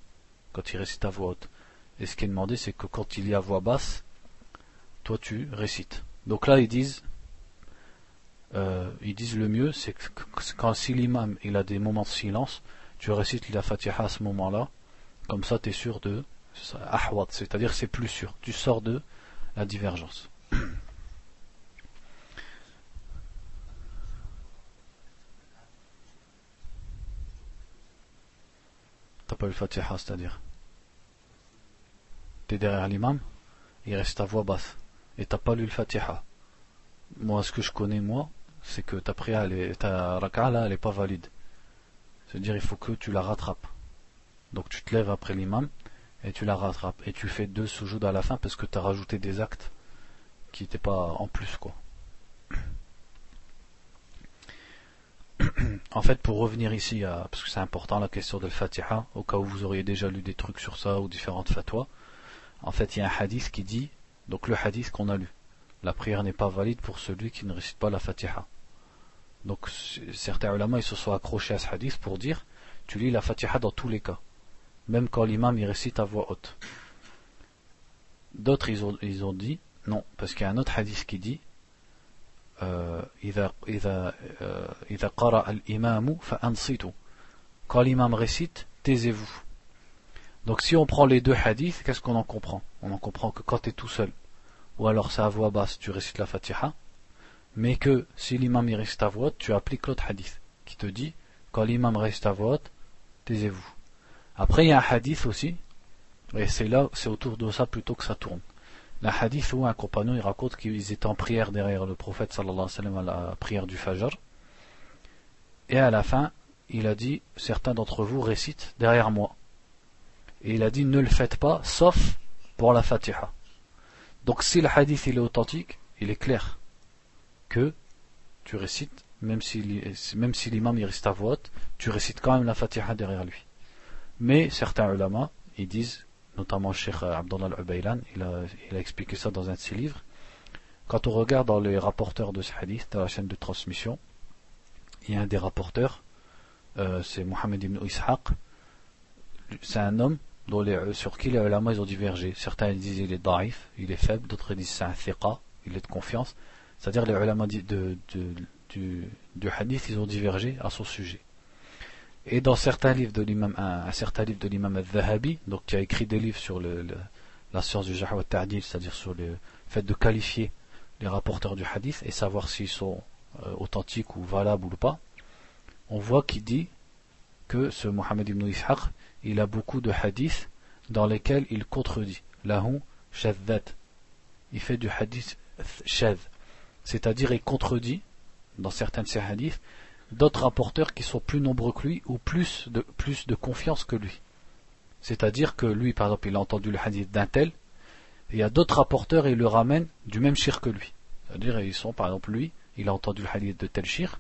quand il récite à voix haute. Et ce qui est demandé, c'est que quand il y a voix basse, toi tu récites. Donc là ils disent, euh, ils disent le mieux, c'est que quand si l'imam il a des moments de silence, tu récites la fatiha à ce moment-là, comme ça tu es sûr de ahwat, c'est-à-dire c'est plus sûr. Tu sors de la divergence. T'as pas le Fatiha, c'est-à-dire? T'es derrière l'imam, il reste ta voix basse. Et t'as pas lu le Fatiha. Moi, ce que je connais, moi, c'est que ta prière, ta raka, là, elle est pas valide. C'est-à-dire, il faut que tu la rattrapes. Donc tu te lèves après l'imam, et tu la rattrapes. Et tu fais deux sujouds à la fin parce que tu as rajouté des actes qui n'étaient pas en plus, quoi. en fait, pour revenir ici, parce que c'est important la question de Fatiha, au cas où vous auriez déjà lu des trucs sur ça ou différentes fatwas, en fait, il y a un hadith qui dit, donc le hadith qu'on a lu, la prière n'est pas valide pour celui qui ne récite pas la Fatiha. Donc certains ulama ils se sont accrochés à ce hadith pour dire, tu lis la Fatiha dans tous les cas même quand l'imam il récite à voix haute. D'autres ils ont, ils ont dit non, parce qu'il y a un autre hadith qui dit quand l'imam récite, taisez-vous. Donc si on prend les deux hadiths, qu'est-ce qu'on en comprend? On en comprend que quand tu es tout seul, ou alors c'est à voix basse, tu récites la fatiha, mais que si l'imam récite à voix tu appliques l'autre hadith, qui te dit, quand l'imam récite à voix taisez-vous. Après, il y a un hadith aussi, et c'est là, c'est autour de ça plutôt que ça tourne. Le hadith où un compagnon il raconte qu'ils étaient en prière derrière le prophète sallallahu à la prière du Fajr. Et à la fin, il a dit certains d'entre vous récitent derrière moi. Et il a dit ne le faites pas sauf pour la Fatiha. Donc si le hadith il est authentique, il est clair que tu récites, même si, même si l'imam il reste à voix tu récites quand même la Fatiha derrière lui. Mais certains ulama, ils disent, notamment Cheikh Abdullah al-Ubaylan, il a, expliqué ça dans un de ses livres, quand on regarde dans les rapporteurs de ce hadith, dans la chaîne de transmission, il y a un des rapporteurs, euh, c'est Mohamed ibn Ishaq, c'est un homme dont les, sur qui les ulama ont divergé. Certains disent il est daif, il est faible, d'autres disent c'est un il est de confiance. C'est-à-dire les ulama de, du, du hadith, ils ont divergé à son sujet. Et dans certains livres de l'imam, un, certain livre de l'imam al-Zahabi, donc qui a écrit des livres sur la science du Jahwa Ta'dil, c'est-à-dire sur le fait de qualifier les rapporteurs du hadith et savoir s'ils sont euh, authentiques ou valables ou pas, on voit qu'il dit que ce Mohammed ibn Ishaq, il a beaucoup de hadiths dans lesquels il contredit. Lahu shaddat. Il fait du hadith shadh. C'est-à-dire il contredit dans certains de ses hadiths d'autres rapporteurs qui sont plus nombreux que lui ou plus de, plus de confiance que lui. C'est-à-dire que lui, par exemple, il a entendu le hadith d'un tel, Et il y a d'autres rapporteurs et ils le ramènent du même shir que lui. C'est-à-dire, ils sont, par exemple, lui, il a entendu le hadith de tel shir.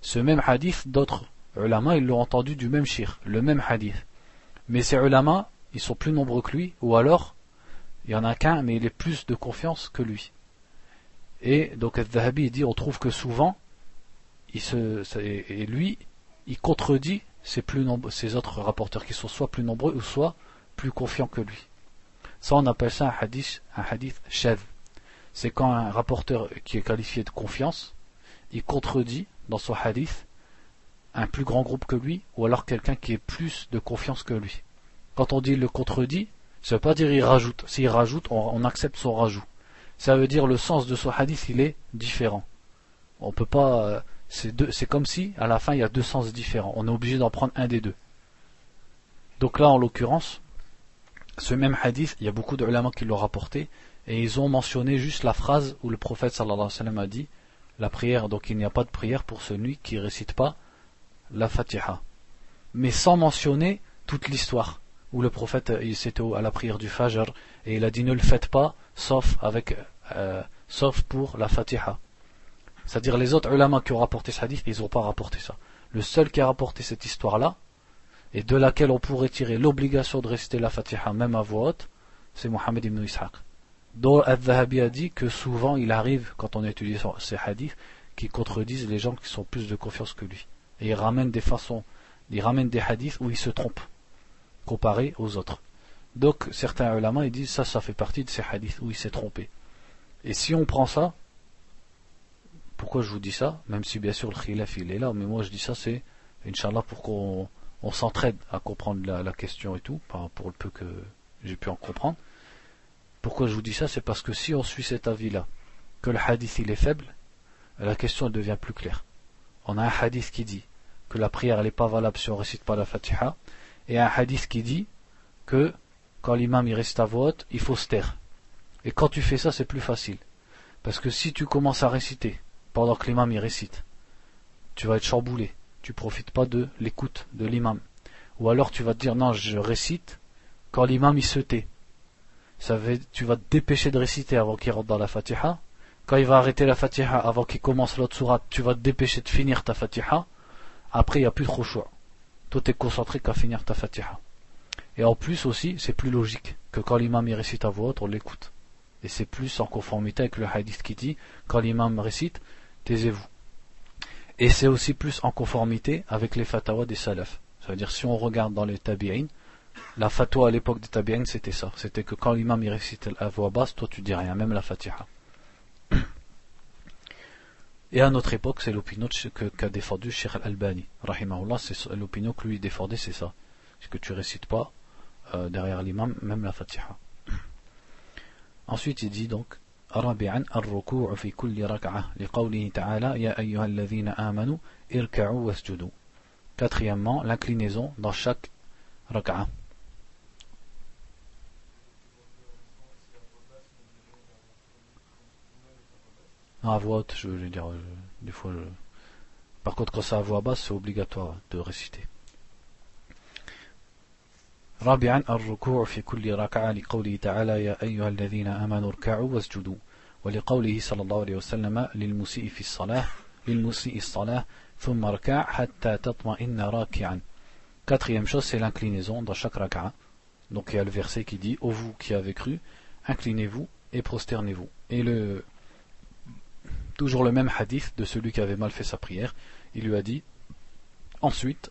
Ce même hadith, d'autres ulama, ils l'ont entendu du même shir, le même hadith. Mais ces ulama, ils sont plus nombreux que lui, ou alors, il y en a qu'un, mais il est plus de confiance que lui. Et donc, Al-Dhahabi dit, on trouve que souvent, et lui, il contredit ses, autres rapporteurs qui sont soit plus nombreux ou soit plus confiants que lui. Ça, on appelle ça un hadith, un hadith C'est quand un rapporteur qui est qualifié de confiance, il contredit dans son hadith un plus grand groupe que lui, ou alors quelqu'un qui est plus de confiance que lui. Quand on dit le contredit, ça veut pas dire il rajoute. S'il rajoute, on, accepte son rajout. Ça veut dire le sens de son hadith, il est différent. On peut pas, euh, c'est comme si, à la fin, il y a deux sens différents. On est obligé d'en prendre un des deux. Donc là, en l'occurrence, ce même hadith, il y a beaucoup de ulama qui l'ont rapporté, et ils ont mentionné juste la phrase où le prophète sallallahu alayhi wa a dit, la prière, donc il n'y a pas de prière pour celui qui récite pas la Fatiha. Mais sans mentionner toute l'histoire, où le prophète, il s'était à la prière du Fajr, et il a dit ne le faites pas, sauf avec, euh, sauf pour la Fatiha. C'est-à-dire les autres ulama qui ont rapporté ce hadith, ils n'ont pas rapporté ça. Le seul qui a rapporté cette histoire-là, et de laquelle on pourrait tirer l'obligation de réciter la Fatiha même à voix haute, c'est Mohammed ibn Ishaq. Dont Al-Dhahabi a dit que souvent il arrive, quand on étudie ces hadiths, qui contredisent les gens qui sont plus de confiance que lui. Et il ramène des façons, il ramène des hadiths où il se trompe, comparé aux autres. Donc certains ulama ils disent ça, ça fait partie de ces hadiths où il s'est trompé. Et si on prend ça, pourquoi je vous dis ça Même si bien sûr le khilaf il est là, mais moi je dis ça c'est, Inch'Allah, pour qu'on s'entraide à comprendre la, question et tout, pour le peu que j'ai pu en comprendre. Pourquoi je vous dis ça C'est parce que si on suit cet avis-là, que le hadith il est faible, la question devient plus claire. On a un hadith qui dit que la prière n'est pas valable si on récite pas la Fatiha, et un hadith qui dit que quand l'imam il reste à vote, il faut se taire. Et quand tu fais ça, c'est plus facile. Parce que si tu commences à réciter, pendant que l'imam y récite. Tu vas être chamboulé. Tu profites pas de l'écoute de l'imam. Ou alors tu vas te dire non, je récite quand l'imam il se tait. Tu vas te dépêcher de réciter avant qu'il rentre dans la fatiha. Quand il va arrêter la fatiha avant qu'il commence l'autre sourate, tu vas te dépêcher de finir ta fatiha. Après, il n'y a plus trop choix. Tout est concentré qu'à finir ta fatiha. Et en plus aussi, c'est plus logique que quand l'imam y récite à voix on l'écoute. Et c'est plus en conformité avec le hadith qui dit, quand l'imam récite, taisez-vous. Et c'est aussi plus en conformité avec les fatwas des salafs. C'est-à-dire, si on regarde dans les tabi'in, la fatwa à l'époque des tabi'in, c'était ça. C'était que quand l'imam récite la voix basse, toi tu dis rien, même la fatiha. Et à notre époque, c'est l'opinion qu'a défendu Sheikh Al-Albani. Rahimahullah, c'est l'opinion que lui défendait, c'est ça. C'est que tu récites pas euh, derrière l'imam, même la fatiha. Ensuite, il dit donc, رابعا الركوع في كل ركعة لقوله تعالى يا أيها الذين آمنوا اركعوا واسجدوا Quatrièmement, l'inclinaison dans chaque raka'a. À voix haute, je veux dire, des fois, je... par contre, quand c'est à voix basse, c'est obligatoire de réciter. رابعا الركوع في كل ركعة لقوله تعالى يا أيها الذين آمنوا اركعوا واسجدوا ولقوله صلى الله عليه وسلم للمسيء في الصلاة للمسيء الصلاة ثم ركع حتى تطمئن راكعا Quatrième chose, c'est l'inclinaison dans chaque raka'a. Donc il y a le verset qui dit, ô vous qui avez cru, inclinez-vous et prosternez-vous. Et le, toujours le même hadith de celui qui avait mal fait sa prière, il lui a dit, ensuite,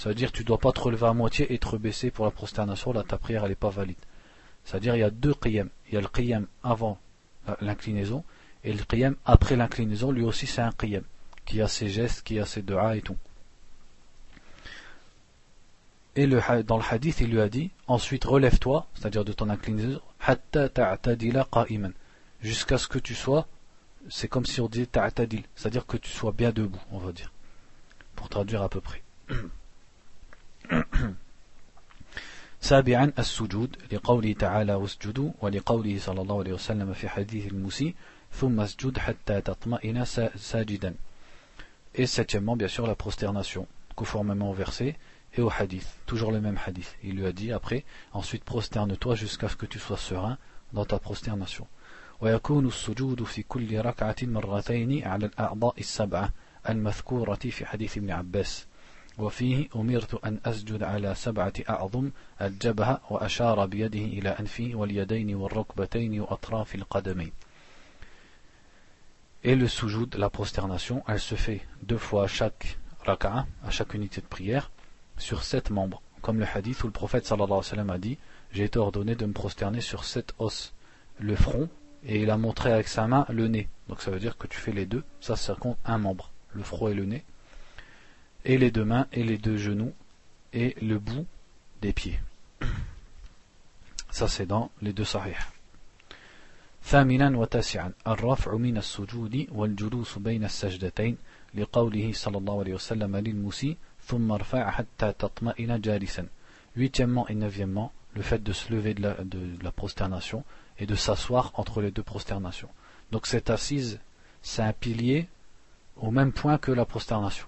Ça veut dire que tu dois pas te relever à moitié et te rebaisser pour la prosternation, là ta prière elle n'est pas valide. C'est-à-dire il y a deux qiyam. Il y a le qiyam avant l'inclinaison et le qiyam après l'inclinaison, lui aussi c'est un qiyam. Qui a ses gestes, qui a ses du'a et tout. Et le, dans le hadith, il lui a dit ensuite relève-toi, c'est-à-dire de ton inclinaison, jusqu'à ce que tu sois c'est comme si on disait ta'tadil. C'est-à-dire que tu sois bien debout on va dire. Pour traduire à peu près سابعا السجود لقوله تعالى واسجدوا ولقوله صلى الله عليه وسلم في حديث المسيء ثم اسجد حتى تطمئن ساجدا et septièmement bien sûr la prosternation conformément au verset et au hadith toujours le même hadith il lui a dit après ensuite prosterne-toi jusqu'à ce que tu sois serein dans ta prosternation عباس وفيه أمرت أن أسجد على سبعة أعظم الجبهة وأشار بيده إلى أنفه واليدين والركبتين وأطراف القدمين Et le sujoud, la prosternation, elle se fait deux fois à chaque raka'a, à chaque unité de prière, sur sept membres. Comme le hadith où le prophète sallallahu alayhi wa sallam a dit J'ai été ordonné de me prosterner sur sept os. Le front, et il a montré avec sa main le nez. Donc ça veut dire que tu fais les deux, ça, ça compte un membre, le front et le nez et les deux mains et les deux genoux et le bout des pieds. Ça c'est dans les deux sahih. ثامنا وتاسعا الرفع من السجود والجلوس بين السجدتين لقوله صلى الله عليه وسلم للمسيء ثم ارفع حتى تطمئن جالسا huitièmement et neuvièmement le fait de se lever de la, de la prosternation et de s'asseoir entre les deux prosternations donc cette assise c'est un pilier au même point que la prosternation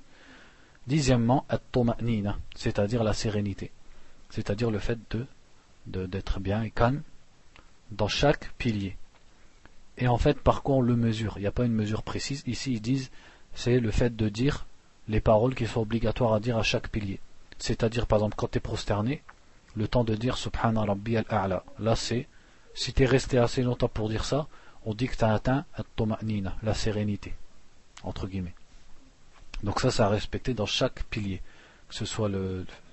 Dixièmement, c'est-à-dire la sérénité, c'est-à-dire le fait de d'être bien et calme dans chaque pilier. Et en fait, par quoi on le mesure? Il n'y a pas une mesure précise. Ici, ils disent c'est le fait de dire les paroles qui sont obligatoires à dire à chaque pilier. C'est-à-dire, par exemple, quand tu es prosterné, le temps de dire Subhana Rabbi al-A'la. Là, c'est, si tu es resté assez longtemps pour dire ça, on dit que tu as atteint la sérénité, entre guillemets. Donc ça, ça a respecté dans chaque pilier, que ce soit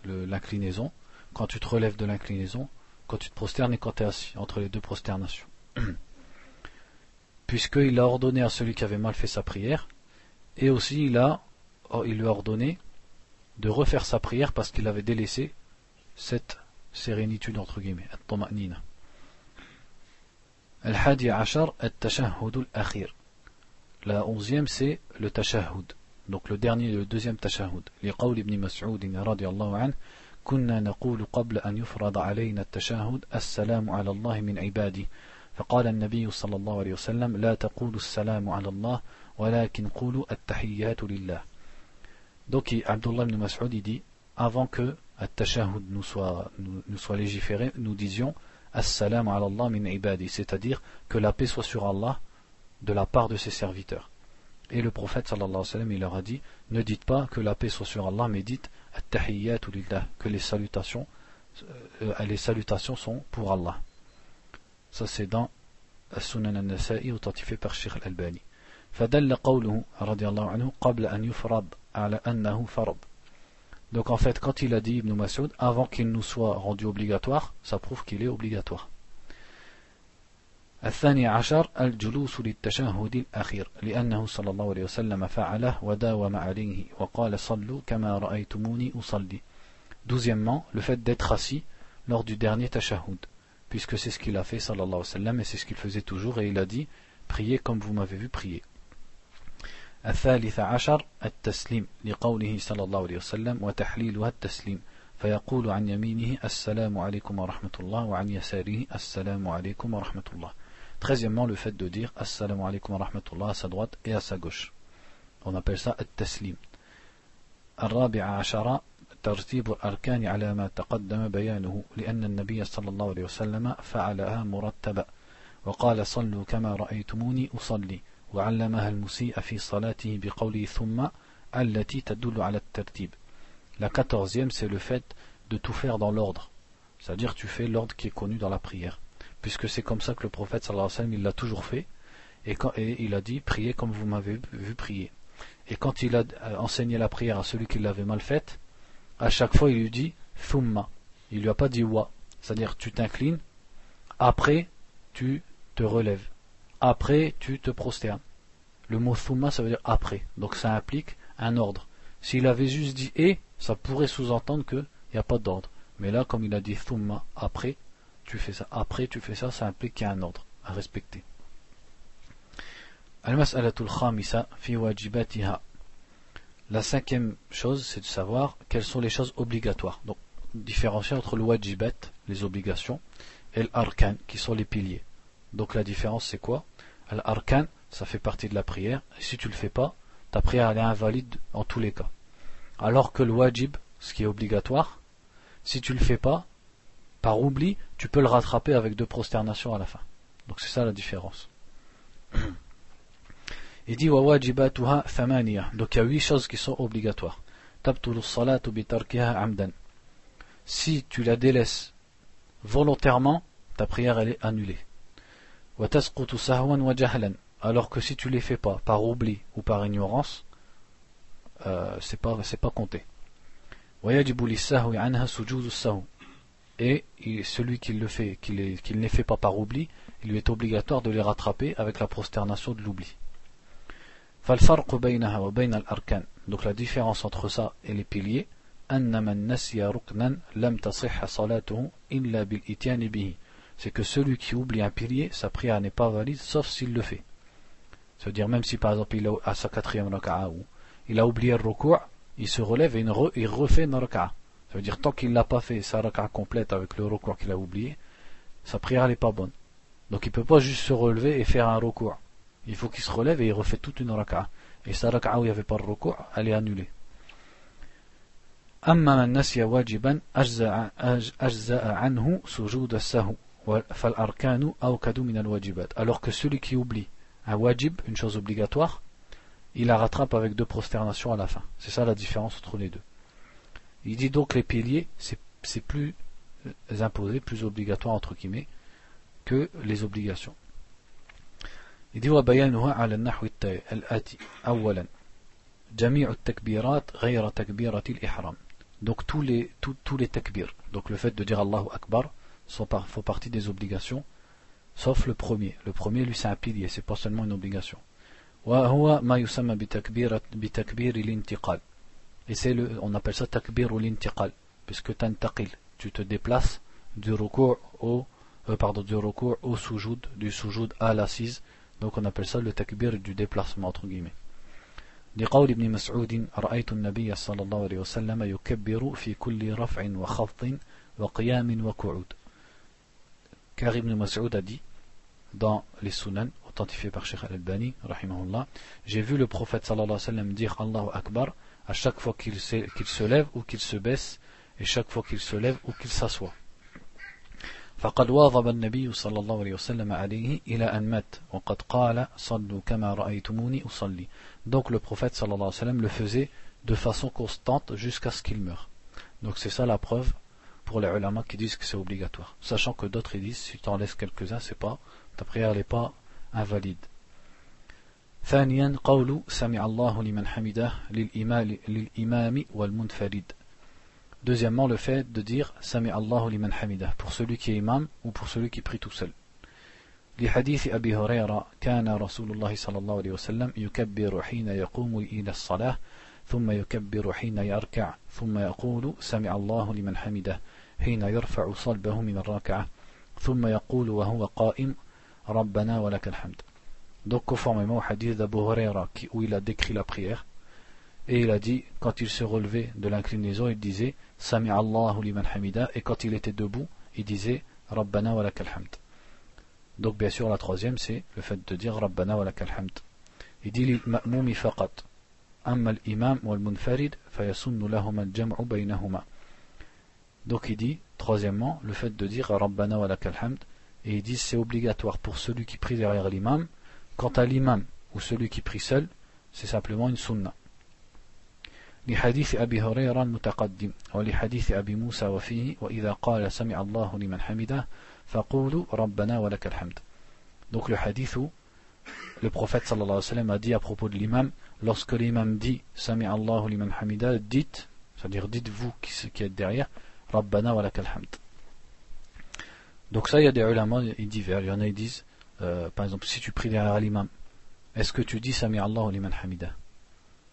l'inclinaison, quand tu te relèves de l'inclinaison, quand tu te prosternes et quand tu es assis, entre les deux prosternations. Puisqu'il a ordonné à celui qui avait mal fait sa prière, et aussi il, a, il lui a ordonné de refaire sa prière parce qu'il avait délaissé cette sérénitude entre guillemets, Al-Hadi Ashar, akhir. La onzième c'est le tashahhud donc le dernier le deuxième tashahhud لقول ابن مسعود رضي الله عنه كنا نقول قبل أن يفرض علينا التشهد السلام على الله من عباده فقال النبي صلى الله عليه وسلم لا تقولوا السلام على الله ولكن قولوا التحيات لله Donc Abdullah ibn Mas'ud dit avant que التشهد nous soit, nous, nous soit légiféré, nous disions Assalamu ala Allah min ibadi, c'est-à-dire que la paix soit sur Allah de la part de ses serviteurs. Et le prophète sallallahu alayhi wa sallam, il leur a dit Ne dites pas que la paix soit sur Allah, mais dites lillah, que les salutations, euh, les salutations sont pour Allah. Ça c'est dans Sunan al-Nasa'i authentifié par Sheikh al-Albani. فدل قوله رضي الله عنه قبل أن يفرض على أنه فرض donc en fait quand il a dit Ibn Mas'ud avant qu'il nous soit rendu obligatoire ça prouve qu'il est obligatoire الثاني عشر الجلوس للتشهد الأخير لأنه صلى الله عليه وسلم فعله وداوم عليه وقال صلوا كما رأيتموني أصلي Douzièmement, le fait d'être assis lors du dernier tashahhud, puisque c'est ce qu'il a fait sallallahu alayhi wa sallam et c'est ce qu'il faisait toujours et il a dit priez comme vous m'avez vu prier. الثالث عشر التسليم لقوله صلى الله عليه وسلم وتحليلها التسليم فيقول عن يمينه السلام عليكم ورحمة الله وعن يساره السلام عليكم ورحمة الله Treizièmement, le fait de dire Assalamu alaikum wa rahmatullah à sa droite et à sa gauche. On appelle ça التسليم. الرابع عشر ترتيب الأركان على ما تقدم بيانه لأن النبي صلى الله عليه وسلم فعلها مرتبة وقال صلوا كما رأيتموني أصلي وعلمها المسيء في صلاته بقوله ثم التي تدل على الترتيب La quatorzième, c'est le fait de tout faire dans l'ordre. C'est-à-dire tu fais l'ordre qui est connu dans la prière. puisque c'est comme ça que le prophète sallallahu alayhi wa sallam il l'a toujours fait. Et, il a dit priez comme vous m'avez vu prier. Et quand il a euh, enseigné la prière à celui qui l'avait mal faite à chaque fois il lui dit thumma. Il lui a pas dit wa. C'est-à-dire tu t'inclines après tu te relèves. Après tu te prosternes. Le mot thumma ça veut dire après. Donc ça implique un ordre. S'il avait juste dit et ça pourrait sous-entendre qu'il n'y a pas d'ordre. Mais là comme il a dit thumma après tu fais ça après tu fais ça ça implique qu'il y a un ordre à respecter la cinquième chose, c'est de savoir quelles sont les choses obligatoires. Donc, différencier entre le wajibat, les obligations, et l'arkan, qui sont les piliers. Donc, la différence, c'est quoi? L'arkan, ça fait partie de la prière, et si tu le fais pas, ta prière est invalide en tous les cas. Alors que le wajib, ce qui est obligatoire, si tu le fais pas, par oubli, tu peux le rattraper avec deux prosternations à la fin. Donc c'est ça la différence. Il dit. Donc il y a huit choses qui sont obligatoires. Amdan. Si tu la délaisses volontairement, ta prière elle est annulée. Sahwan wa jahlan. Alors que si tu les fais pas par oubli ou par ignorance, euh, c'est pas c'est pas compté. Et celui qui le fait, qui, ne fait pas par oubli, il lui est obligatoire de les rattraper avec la prosternation de l'oubli. Donc la différence entre ça et les piliers, c'est que celui qui oublie un pilier, sa prière n'est pas valide sauf s'il le fait. C'est-à-dire même si par exemple il a à sa quatrième raka'a ou il a oublié le recours, il se relève et il refait une raka'a. Ça veut dire tant qu'il n'a pas fait sa raka'a complète avec le recours qu'il a oublié, sa prière n'est pas bonne. Donc il ne peut pas juste se relever et faire un recours il faut qu'il se relève et il refait toute une raka'a. Et sa raka'a où il n'y avait pas de recours, elle est annulée. أما من نسي واجبا أجزأ عنه سجود السهو فالأركان أوكد من الواجبات alors que celui qui oublie un wajib, une chose obligatoire il la rattrape avec deux prosternations à la fin c'est ça la différence entre les deux il dit donc les piliers c'est plus imposé, plus obligatoire entre guillemets que les obligations يدي وبيانها على النحو الآتي أولا جميع التكبيرات غير تكبيرة الإحرام donc tous les tous, tous les takbir donc le fait de dire Allahu Akbar sont par, font partie des obligations sauf le premier le premier lui c'est un pilier c'est pas seulement une obligation وهو ما يسمى بتكبير بتكبير الانتقال et c'est le on appelle ça takbir ou l'intiqal puisque tantaqil tu te déplaces du recours au euh, pardon du recours au sujoud du sujoud à l'assise Donc on appelle ça le takbir du déplacement entre guillemets. لقول ابن مسعود رأيت النبي صلى الله عليه وسلم يكبر في كل رفع وخفض وقيام وقعود car Ibn Mas'ud a dit dans les sunan authentifiés par Sheikh Al-Albani rahimahullah j'ai vu le prophète sallallahu alayhi wa sallam dire Allahu Akbar à chaque fois qu'il se, qu se lève ou qu'il se baisse et chaque fois qu'il se lève ou qu'il s'assoit فقد واظب النبي صلى الله عليه وسلم عليه إلى أن مات وقد قال صلوا كما رأيتموني أصلي donc le prophète صلى الله عليه وسلم le faisait de façon constante jusqu'à ce qu'il meure donc c'est ça la preuve pour les ulama qui disent que c'est obligatoire sachant que d'autres ils disent si tu en laisses quelques-uns c'est pas ta prière n'est pas invalide ثانيا قول سمع الله لمن حمده للإمام والمنفرد Deuxièmement, le fait de dire Sami Allahu liman hamidah pour celui qui est imam ou pour celui qui prie tout seul. لحديث أبي هريرة كان رسول الله صلى الله عليه وسلم يكبر حين يقوم إلى الصلاة ثم يكبر حين يركع ثم يقول سمع الله لمن حمده حين يرفع صلبه من الركعة ثم يقول وهو قائم ربنا ولك الحمد Donc conformément au hadith d'Abu Huraira où il a décrit la prière et il a dit quand il se relevait de l'inclinaison il disait Sami Allahu liman hamida et quand il était debout il disait Rabbana wa lakal hamd donc bien sûr la troisième c'est le fait de dire Rabbana wa lakal hamd il dit للمأموم فقط أما الإمام والمنفرد فيسن لهما الجمع بينهما donc il dit troisièmement le fait de dire Rabbana wa lakal hamd et il dit c'est obligatoire pour celui qui prie derrière l'imam quant à l'imam ou celui qui prie seul c'est simplement une sunna لحديث أبي هريرة المتقدم ولحديث أبي موسى وفيه وإذا قال سمع الله لمن حمده فقولوا ربنا ولك الحمد donc le hadith où le prophète sallallahu alayhi wa sallam a dit à propos de l'imam lorsque l'imam dit Sami Allahu liman hamida dites c'est-à-dire dites-vous qui, qui êtes derrière Rabbana wa lakal hamd donc ça il y a des ulama ils divergent il y en a ils disent euh, par exemple si tu pries derrière l'imam est-ce que tu dis Sami Allahu liman hamida?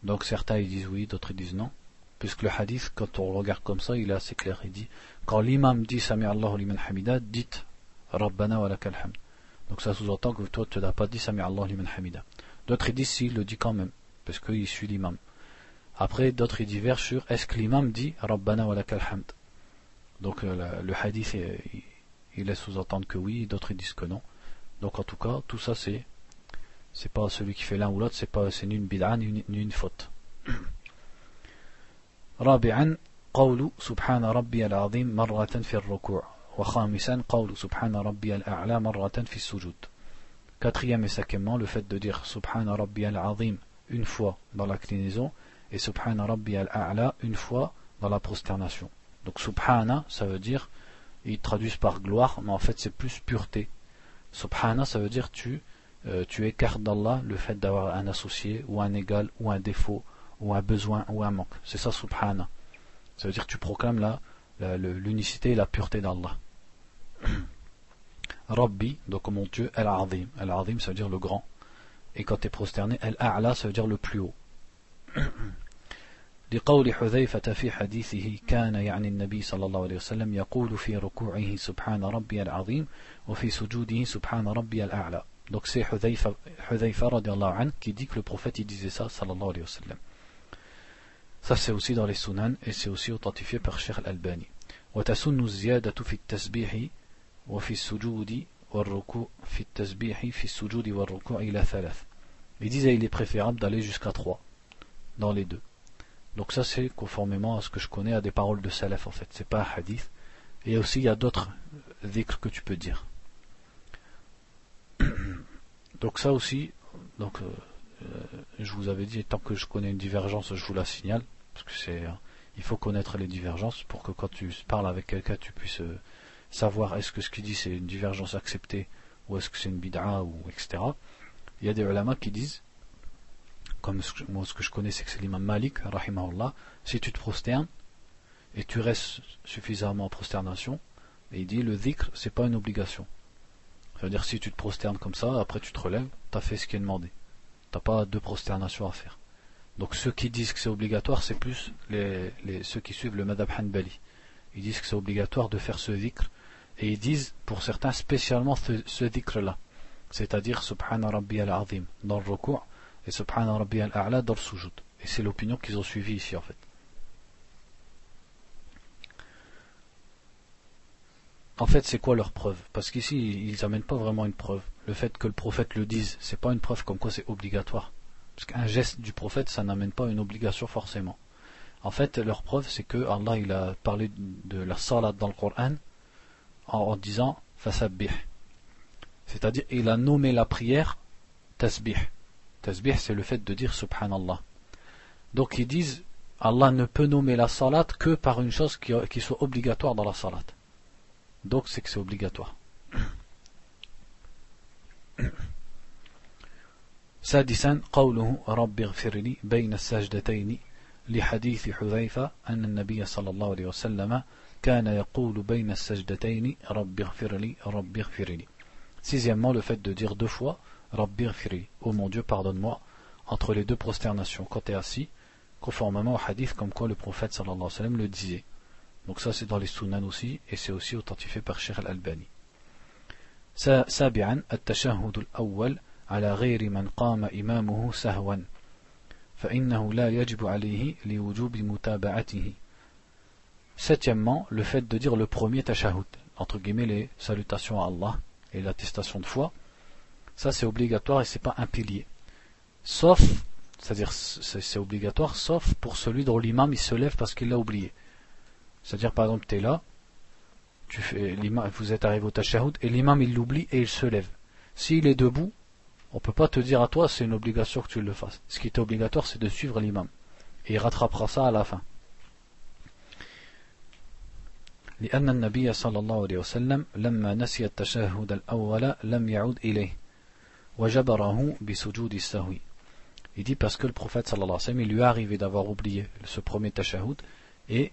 Donc certains ils disent oui d'autres disent non puisque le hadith quand on regarde comme ça il est assez clair il dit quand l'imam dit Sami Allahu liman hamida dites Rabbana wa lakal hamd donc ça sous-entend que toi tu n'as pas dit Sami Allah liman hamida. D'autres disent s'il le dit quand même, parce qu'il suit l'imam. Après d'autres ils divergent sur est-ce que l'imam dit Rabbana wa lakal hamd? Donc euh, le hadith il laisse sous-entendre que oui, d'autres disent que non. Donc en tout cas, tout ça c'est c'est pas celui qui fait l'un ou l'autre, c'est pas c'est ni une bid'a ni, ni une faute. رابعا قول سبحان ربي العظيم مرة في الركوع وخامسا قول سبحان ربي الأعلى مرة في السجود Quatrième et cinquièmement, le fait de dire Subhana Rabbi al-Azim une fois dans l'inclinaison et Subhana Rabbi al-A'la une fois dans la prosternation. Donc Subhana, ça veut dire, ils traduisent par gloire, mais en fait c'est plus pureté. Subhana, ça veut dire tu, euh, tu écartes d'Allah le fait d'avoir un associé ou un égal ou un défaut ou un besoin ou un manque. C'est ça Subhana. Ça veut dire que tu proclames l'unicité et la pureté d'Allah. Rabbi, donc mon Dieu, Al-Azim. Al-Azim, ça veut dire le grand. Et quand tu es prosterné, Al-A'la, ça veut dire le plus haut. لقول حذيفة في حديثه كان يعني النبي صلى الله عليه وسلم يقول في ركوعه سبحان ربي العظيم وفي سجوده سبحان ربي الأعلى donc c'est Hudhayfa, Hudhayfa anhu qui dit que le prophète il disait ça sallallahu alayhi wa sallam ça c'est aussi dans les sunan et c'est aussi authentifié par Sheikh al-Albani وتسن الزيادة في التسبيح وفي السجود والركوع في التسبيح في السجود والركوع إلى ثلاث Ils disent il est préférable d'aller jusqu'à trois dans les deux. Donc ça c'est conformément à ce que je connais à des paroles de salaf en fait, c'est pas un hadith. Et aussi il y a d'autres dhikr que tu peux dire. Donc ça aussi, donc euh, euh, je vous avais dit tant que je connais une divergence, je vous la signale parce que c'est il faut connaître les divergences pour que quand tu parles avec quelqu'un, tu puisses euh, savoir est-ce que ce qu'il dit c'est une divergence acceptée ou est-ce que c'est une bid'a ou etc. Il y a des ulama qui disent, comme moi ce que je connais c'est que c'est l'imam Malik, rahimahullah, si tu te prosternes et tu restes suffisamment en prosternation, et il dit le dhikr c'est pas une obligation. C'est-à-dire si tu te prosternes comme ça, après tu te relèves, tu as fait ce qui est demandé. Tu n'as pas deux prosternations à faire. Donc ceux qui disent que c'est obligatoire, c'est plus ceux qui suivent le madhab Hanbali. Ils disent que c'est obligatoire de faire ce dhikr. Et ils disent, pour certains, spécialement ce, ce dhikr-là. C'est-à-dire Subhana Rabbi al-Azim dans le recours et Subhana Rabbi al-A'la dans le sujud. Et c'est l'opinion qu'ils ont suivie ici en fait. En fait, c'est quoi leur preuve? Parce qu'ici, ils n'amènent pas vraiment une preuve. Le fait que le prophète le dise, c'est pas une preuve comme quoi c'est obligatoire. Parce qu'un geste du prophète, ça n'amène pas une obligation forcément. En fait, leur preuve, c'est que Allah il a parlé de la salat dans le Coran en, disant fasabbih. C'est-à-dire, il a nommé la prière tasbih. Tasbih, c'est le fait de dire subhanallah. Donc ils disent, Allah ne peut nommer la salat que par une chose qui, qui soit obligatoire dans la salat. Donc c'est que c'est obligatoire. سادسا قوله رب اغفر لي بين السجدتين لحديث حذيفة أن النبي صلى الله عليه وسلم كان يقول بين السجدتين رب اغفر لي رب اغفر لي Sixièmement, le fait de dire deux fois Rabbi ghfirli, oh mon Dieu, pardonne-moi, entre les deux prosternations, quand tu es assis, conformément au hadith comme quoi le prophète sallallahu alayhi wa sallam le disait. Donc ça c'est dans les sunan aussi, et c'est aussi authentifié par Sheikh al-Albani. سابعا التشهد الأول على غير من قام إمامه سهوا فإنه لا يجب عليه لوجوب متابعته Septièmement, le fait de dire le premier tashahhud, entre guillemets les salutations à Allah et l'attestation de foi, ça c'est obligatoire et c'est pas un pilier. Sauf, c'est-à-dire c'est obligatoire, sauf pour celui dont l'imam il se lève parce qu'il l'a oublié. C'est-à-dire par exemple tu es là, tu fais, vous êtes arrivé au tashahhud et l'imam il l'oublie et il se lève. S'il est debout, on ne peut pas te dire à toi c'est une obligation que tu le fasses. Ce qui est obligatoire, c'est de suivre l'imam. Et il rattrapera ça à la fin. لأن النبي صلى الله عليه وسلم لما نسي التشهد الأول لم يعود إليه وجبره بسجود السهو Il dit parce que le prophète sallallahu alayhi wa sallam, il lui est arrivé d'avoir oublié ce premier tashahhud et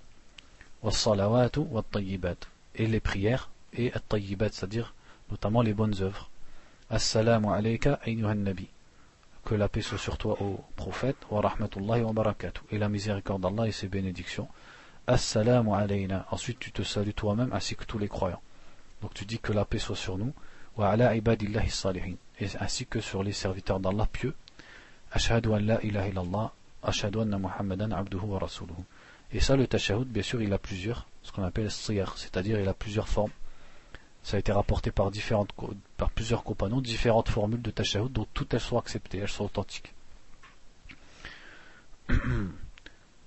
Et les prières et at-tayyibat, c'est-à-dire notamment les bonnes œuvres. Assalamu alayka ayyuhan nabi. Que la paix soit sur toi, au prophète, wa rahmatullahi wa barakatuh. Et la miséricorde d'Allah et ses bénédictions. Assalamu alayna. Ensuite, tu te salues toi-même ainsi que tous les croyants. Donc tu dis que la paix soit sur nous. Wa ala ibadillahi salihin. Et ainsi que sur les serviteurs d'Allah pieux. Ashhadu an la ilaha illallah, ashhadu anna Muhammadan abduhu wa rasuluhu. Et ça, le tashahhud, bien sûr, il a plusieurs, ce qu'on appelle siyar, c'est-à-dire il a plusieurs formes. Ça a été rapporté par, différentes, par plusieurs compagnons, différentes formules de tashahhud, dont toutes elles sont acceptées, elles sont authentiques.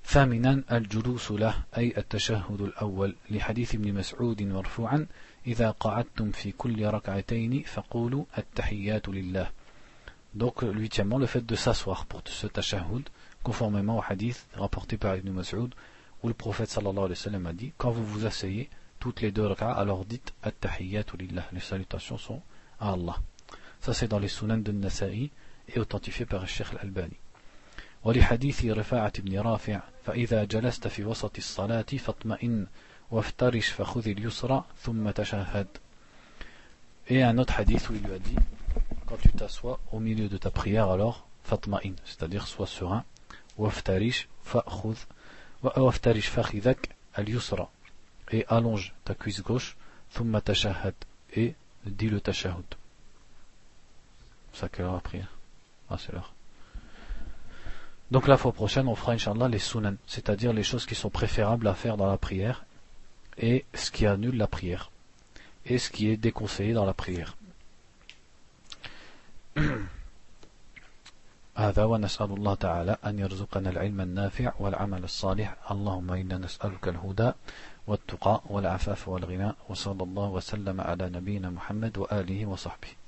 ثامنا الجلوس له أي التشهد الأول لحديث ابن مسعود مرفوعا إذا قعدتم في كل ركعتين فقولوا التحيات لله Donc, huitièmement, le fait de s'asseoir pour ce tashahhud, conformément au hadith rapporté par Ibn Mas'ud, où le prophète sallallahu alayhi wa sallam a dit Quand vous vous asseyez, toutes les deux rak'ah, alors dites At-tahiyyatu lillah. Les salutations sont à Allah. Ça, c'est dans les sunan de Nasa'i et authentifié par le Cheikh Al-Albani. ولحديث رفاعة بن رافع فإذا جلست في وسط الصلاة فاطمئن وافترش فخذ اليسرى ثم تشهد Et un autre hadith où il lui a dit quand tu t'assois au milieu de ta prière, alors fatma'in, c'est-à-dire sois serein, waftarish fa'khud, waftarish fakhidak al-yusra, et allonge ta cuisse gauche, thumma et dis le tashahud. C'est à quelle heure la prière Ah, c'est l'heure. Donc la fois prochaine, on fera, inshallah, les sunan, c'est-à-dire les choses qui sont préférables à faire dans la prière, et ce qui annule la prière, et ce qui est déconseillé dans la prière. هذا ونسأل الله تعالى أن يرزقنا العلم النافع والعمل الصالح. اللهم إنا نسألك الهدى والتقى والعفاف والغنى وصلى الله وسلم على نبينا محمد وآله وصحبه.